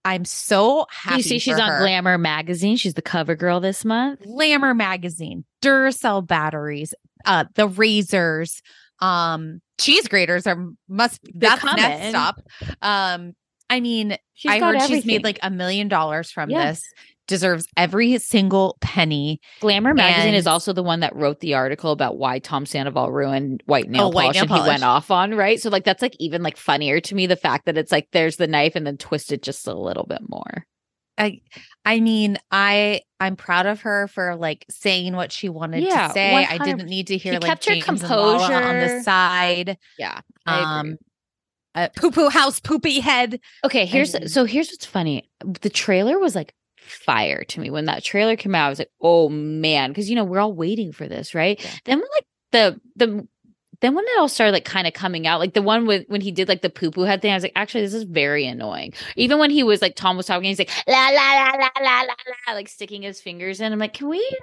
Speaker 2: I'm so happy.
Speaker 3: you see she's
Speaker 2: for
Speaker 3: on glamour magazine she's the cover girl this month
Speaker 2: Glamour magazine, Duracell batteries, uh, the razors, um, cheese graters are must that's next stop. Um, I mean,
Speaker 3: She's
Speaker 2: I heard she's made like a million dollars from
Speaker 3: Yeah.
Speaker 2: this. Deserves every single penny.
Speaker 3: Glamour magazine is also the one that wrote the article about why Tom Sandoval ruined white nail
Speaker 2: Oh, white
Speaker 3: polish
Speaker 2: nail
Speaker 3: and he went off on, right? So like that's like even like funnier to me the fact that it's like there's the knife and then twisted just a little bit more.
Speaker 2: I I mean, I I'm proud of her for like saying what she wanted
Speaker 3: Yeah,
Speaker 2: to say. I didn't need to hear
Speaker 3: She
Speaker 2: like
Speaker 3: kept her
Speaker 2: James on
Speaker 3: composure.
Speaker 2: On the side.
Speaker 3: Yeah. I.
Speaker 2: Um uh, poo poo house poopy head.
Speaker 3: Okay, here's
Speaker 2: mean-
Speaker 3: so here's what's funny. The trailer was like fire to me when that trailer came out. I was like, oh man, because you know we're all waiting for this, right? Then when like the the then when it all started like kind of coming out, like the one with when he did like the poo poo head thing, I was like, actually, this is very annoying. Even when he was like Tom was talking, he's like la la la la la la la, like sticking his fingers in. I'm like, can we?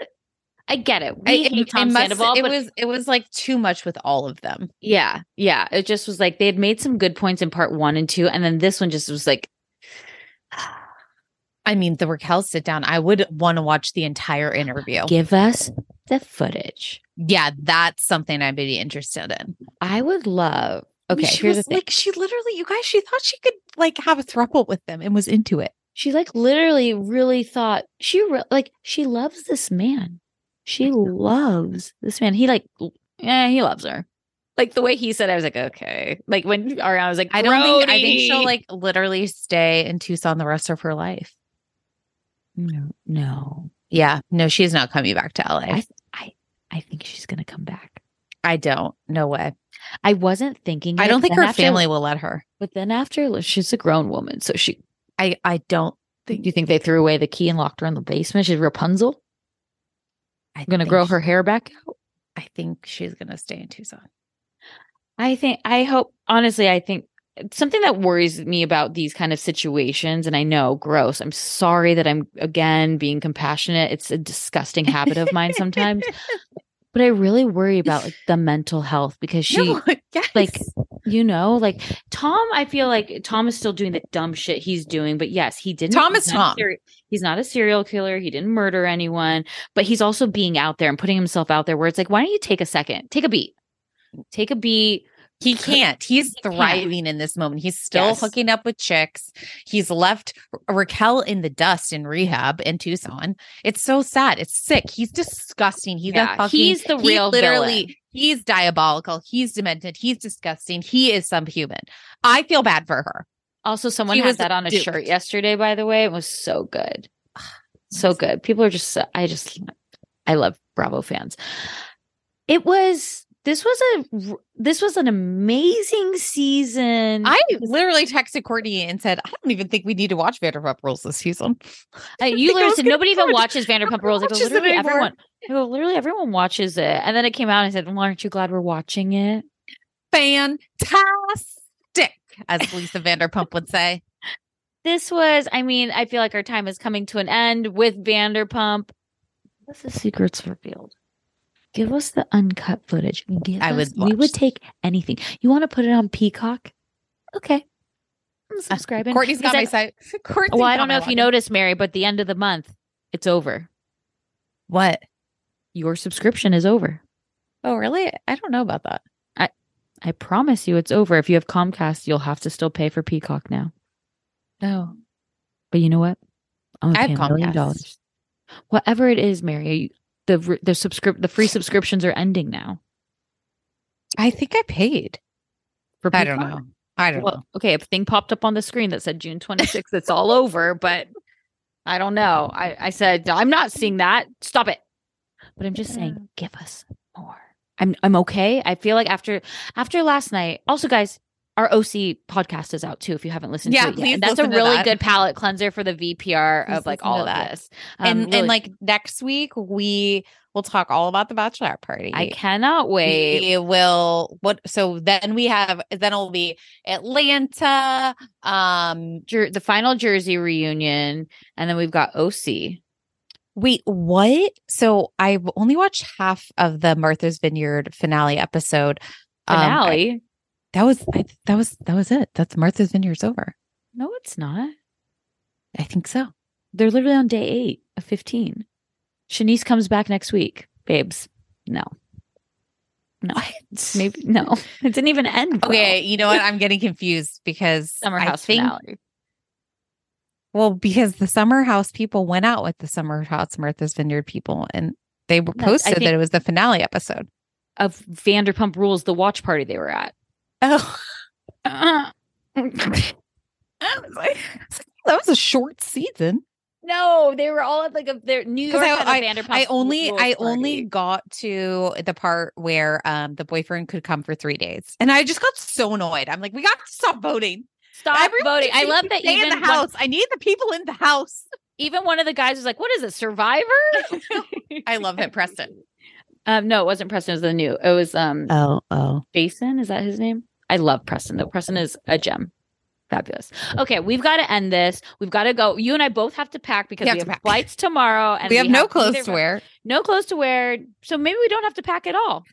Speaker 3: I get it. We
Speaker 2: I-
Speaker 3: hate
Speaker 2: it,
Speaker 3: Tom
Speaker 2: it must-
Speaker 3: Sandoval,
Speaker 2: it
Speaker 3: but
Speaker 2: was it was like too much with all of them.
Speaker 3: yeah, yeah. It just was like they had made some good points in part one and two, and then this one just was like.
Speaker 2: I mean, the Raquel sit down. I would want to watch the entire interview.
Speaker 3: Give us the footage.
Speaker 2: Yeah, that's something I'd be interested in.
Speaker 3: I would love. Okay,
Speaker 2: she
Speaker 3: here's
Speaker 2: was
Speaker 3: the thing.
Speaker 2: like, she literally, you guys, she thought she could like have a throuple with them and was into it.
Speaker 3: she like literally really thought she re- like she loves this man. She loves this man. He like, yeah, he loves her. Like the way he said, I was like, okay. Like when Ariana was like,
Speaker 2: I don't think I think she'll like literally stay in Tucson the rest of her life.
Speaker 3: No, no.
Speaker 2: Yeah, no, she's not coming back to LA.
Speaker 3: I,
Speaker 2: I,
Speaker 3: I, think she's gonna come back.
Speaker 2: I don't. No way.
Speaker 3: I wasn't thinking.
Speaker 2: I don't think her
Speaker 3: after-
Speaker 2: family will let her.
Speaker 3: But then after, she's a grown woman, so she.
Speaker 2: I I don't
Speaker 3: Do you think they threw away the key and locked her in the basement? She's Rapunzel.
Speaker 2: I'm
Speaker 3: Gonna grow her hair back out.
Speaker 2: I think she's gonna stay in Tucson.
Speaker 3: I think I hope honestly I think something that worries me about these kind of situations and I know gross. I'm sorry that I'm again being compassionate. It's a disgusting habit of mine sometimes. <laughs> But I really worry about like the <laughs> mental health because she
Speaker 2: No, <laughs> yes.
Speaker 3: like you know like Tom I feel like Tom is still doing the dumb shit he's doing but yes he didn't
Speaker 2: Tom is Tom.
Speaker 3: he's not a serial killer he didn't murder anyone but he's also being out there and putting himself out there where it's like why don't you take a second take a beat take a beat
Speaker 2: He can't. He's
Speaker 3: He
Speaker 2: thriving in this moment. He's still
Speaker 3: Yes.
Speaker 2: hooking up with chicks. He's left Raquel in the dust in rehab in Tucson. It's so sad. It's sick. He's disgusting. He's
Speaker 3: Yeah,
Speaker 2: a fucking.
Speaker 3: he's the
Speaker 2: he
Speaker 3: real
Speaker 2: literally.
Speaker 3: villain.
Speaker 2: He's diabolical. He's demented. He's disgusting. He is subhuman. I feel bad for her.
Speaker 3: Also, someone
Speaker 2: He
Speaker 3: had that on a
Speaker 2: duped.
Speaker 3: shirt yesterday, by the way. It was so good. <sighs> So good. People are just, I just, I love Bravo fans. It was, this was a, this was an amazing season.
Speaker 2: I literally texted Courtney and said, "I don't even think we need to watch Vanderpump Rules this season." <laughs>
Speaker 3: Uh, you
Speaker 2: think
Speaker 3: literally said nobody even watches Vanderpump Rules. I go,
Speaker 2: watches it
Speaker 3: literally everyone, I go, literally everyone watches it. And then it came out and I said, well, aren't you glad we're watching it?
Speaker 2: Fantastic, as Lisa Vanderpump would say.
Speaker 3: This was, I mean, I feel like our time is coming to an end with Vanderpump. What's the secrets revealed? Give us the uncut footage. Give
Speaker 2: I would
Speaker 3: us- we
Speaker 2: watch
Speaker 3: would take anything. You want to put it on Peacock? Okay. I'm
Speaker 2: Uh,
Speaker 3: subscribing.
Speaker 2: Courtney's got my site. <laughs> Courtney's
Speaker 3: Well, I don't know if you noticed, Mary, but the end of the month, it's over.
Speaker 2: what.
Speaker 3: Your subscription is over.
Speaker 2: Oh, really? I don't know about that.
Speaker 3: I I promise you it's over. If you have Comcast, you'll have to still pay for Peacock now.
Speaker 2: No.
Speaker 3: But you know what? I'm
Speaker 2: I have
Speaker 3: pay a million
Speaker 2: Comcast.
Speaker 3: dollars. Whatever it is, Mary, you- the the subscrip the free subscriptions are ending now.
Speaker 2: I think I paid.
Speaker 3: For
Speaker 2: I don't know. I don't know.
Speaker 3: Okay, a thing popped up on the screen that said June 26th. it's all over, but I don't know. I, I said, I'm not seeing that. Stop it. But I'm just saying, give us more. I'm I'm okay. I feel like after after last night, also guys, our OC podcast is out too if you haven't listened
Speaker 2: Yeah,
Speaker 3: to it yet. And that's a really
Speaker 2: that.
Speaker 3: good palate cleanser for the VPR
Speaker 2: Please
Speaker 3: of like all of
Speaker 2: that.
Speaker 3: this.
Speaker 2: and
Speaker 3: Um, really-
Speaker 2: and like next week we will talk all about the bachelorette party.
Speaker 3: I cannot wait.
Speaker 2: We will what so then we have then it'll be Atlanta. Um
Speaker 3: Jer- the final Jersey reunion, and then we've got OC.
Speaker 2: wait, what? So I've only watched half of the Martha's Vineyard finale episode. Um, I-
Speaker 3: Finale.
Speaker 2: That was I, that was that was it. That's Martha's Vineyard's over.
Speaker 3: no, it's not.
Speaker 2: I think so.
Speaker 3: They're literally on day eight of 15. Shanice comes back next week, babes. No. No. <laughs> Maybe no. It didn't even end. well.
Speaker 2: Okay, you know what? I'm getting confused because <laughs>
Speaker 3: Summer
Speaker 2: I
Speaker 3: House
Speaker 2: think
Speaker 3: finale.
Speaker 2: Well, because the Summer House people went out with the Summer House Martha's Vineyard people and they
Speaker 3: were
Speaker 2: posted that it was the finale episode.
Speaker 3: Of Vanderpump Rules, the watch party they were at.
Speaker 2: Oh. I was like, that was a short season.
Speaker 3: no, they were all at like a their New York
Speaker 2: I,
Speaker 3: had a
Speaker 2: I,
Speaker 3: Vanderpump.
Speaker 2: I only
Speaker 3: Rules
Speaker 2: I only got to the part where um the boyfriend could come for three days, and I just got so annoyed. I'm like, we got to stop voting.
Speaker 3: stop
Speaker 2: Everyone
Speaker 3: voting. I love that
Speaker 2: stay
Speaker 3: even
Speaker 2: in the
Speaker 3: one-
Speaker 2: house. I need the people in the house.
Speaker 3: even one of the guys was like, "What is it, Survivor?" <laughs>
Speaker 2: I love it, Preston. <laughs>
Speaker 3: um, no, it wasn't Preston. It was the new. It was um
Speaker 2: Oh, oh.
Speaker 3: Jason. Is that his name? I love Preston. though. Preston is a gem. Fabulous. Okay, we've got to end this. We've got to go. You and I both have to pack because
Speaker 2: We
Speaker 3: we
Speaker 2: have
Speaker 3: have,
Speaker 2: to
Speaker 3: flights tomorrow, and
Speaker 2: we have no clothes to wear.
Speaker 3: No clothes to wear. So maybe we don't have to pack at all.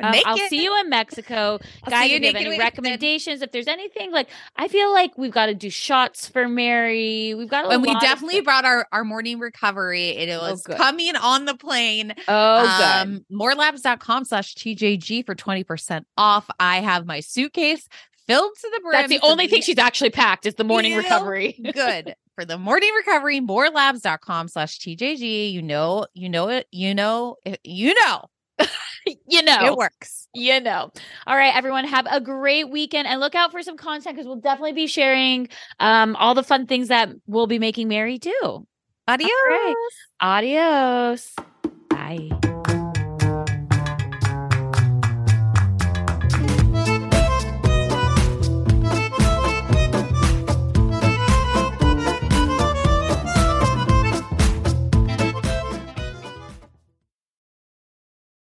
Speaker 3: Um, I'll see you in Mexico,
Speaker 2: I'll
Speaker 3: guys.
Speaker 2: see you
Speaker 3: if you have any recommendations, if there's anything like, I feel like we've got to do shots for Mary. We've got a
Speaker 2: and we definitely brought our, our morning recovery. It
Speaker 3: Oh,
Speaker 2: was
Speaker 3: good.
Speaker 2: coming on the plane.
Speaker 3: Oh, good.
Speaker 2: um, morelabs.com slash TJG for 20% off. I have my suitcase filled to the brim.
Speaker 3: That's the only thing she's actually packed is the morning recovery.
Speaker 2: good <laughs> for the morning recovery. Morelabs.com slash TJG. You know, you know it, you know, you know, <laughs>
Speaker 3: you know,
Speaker 2: it works.
Speaker 3: you know. All right, everyone, have a great weekend and look out for some content because we'll definitely be sharing um all the fun things that we'll be making Mary do.
Speaker 2: Adios.
Speaker 3: right. Adios. Bye.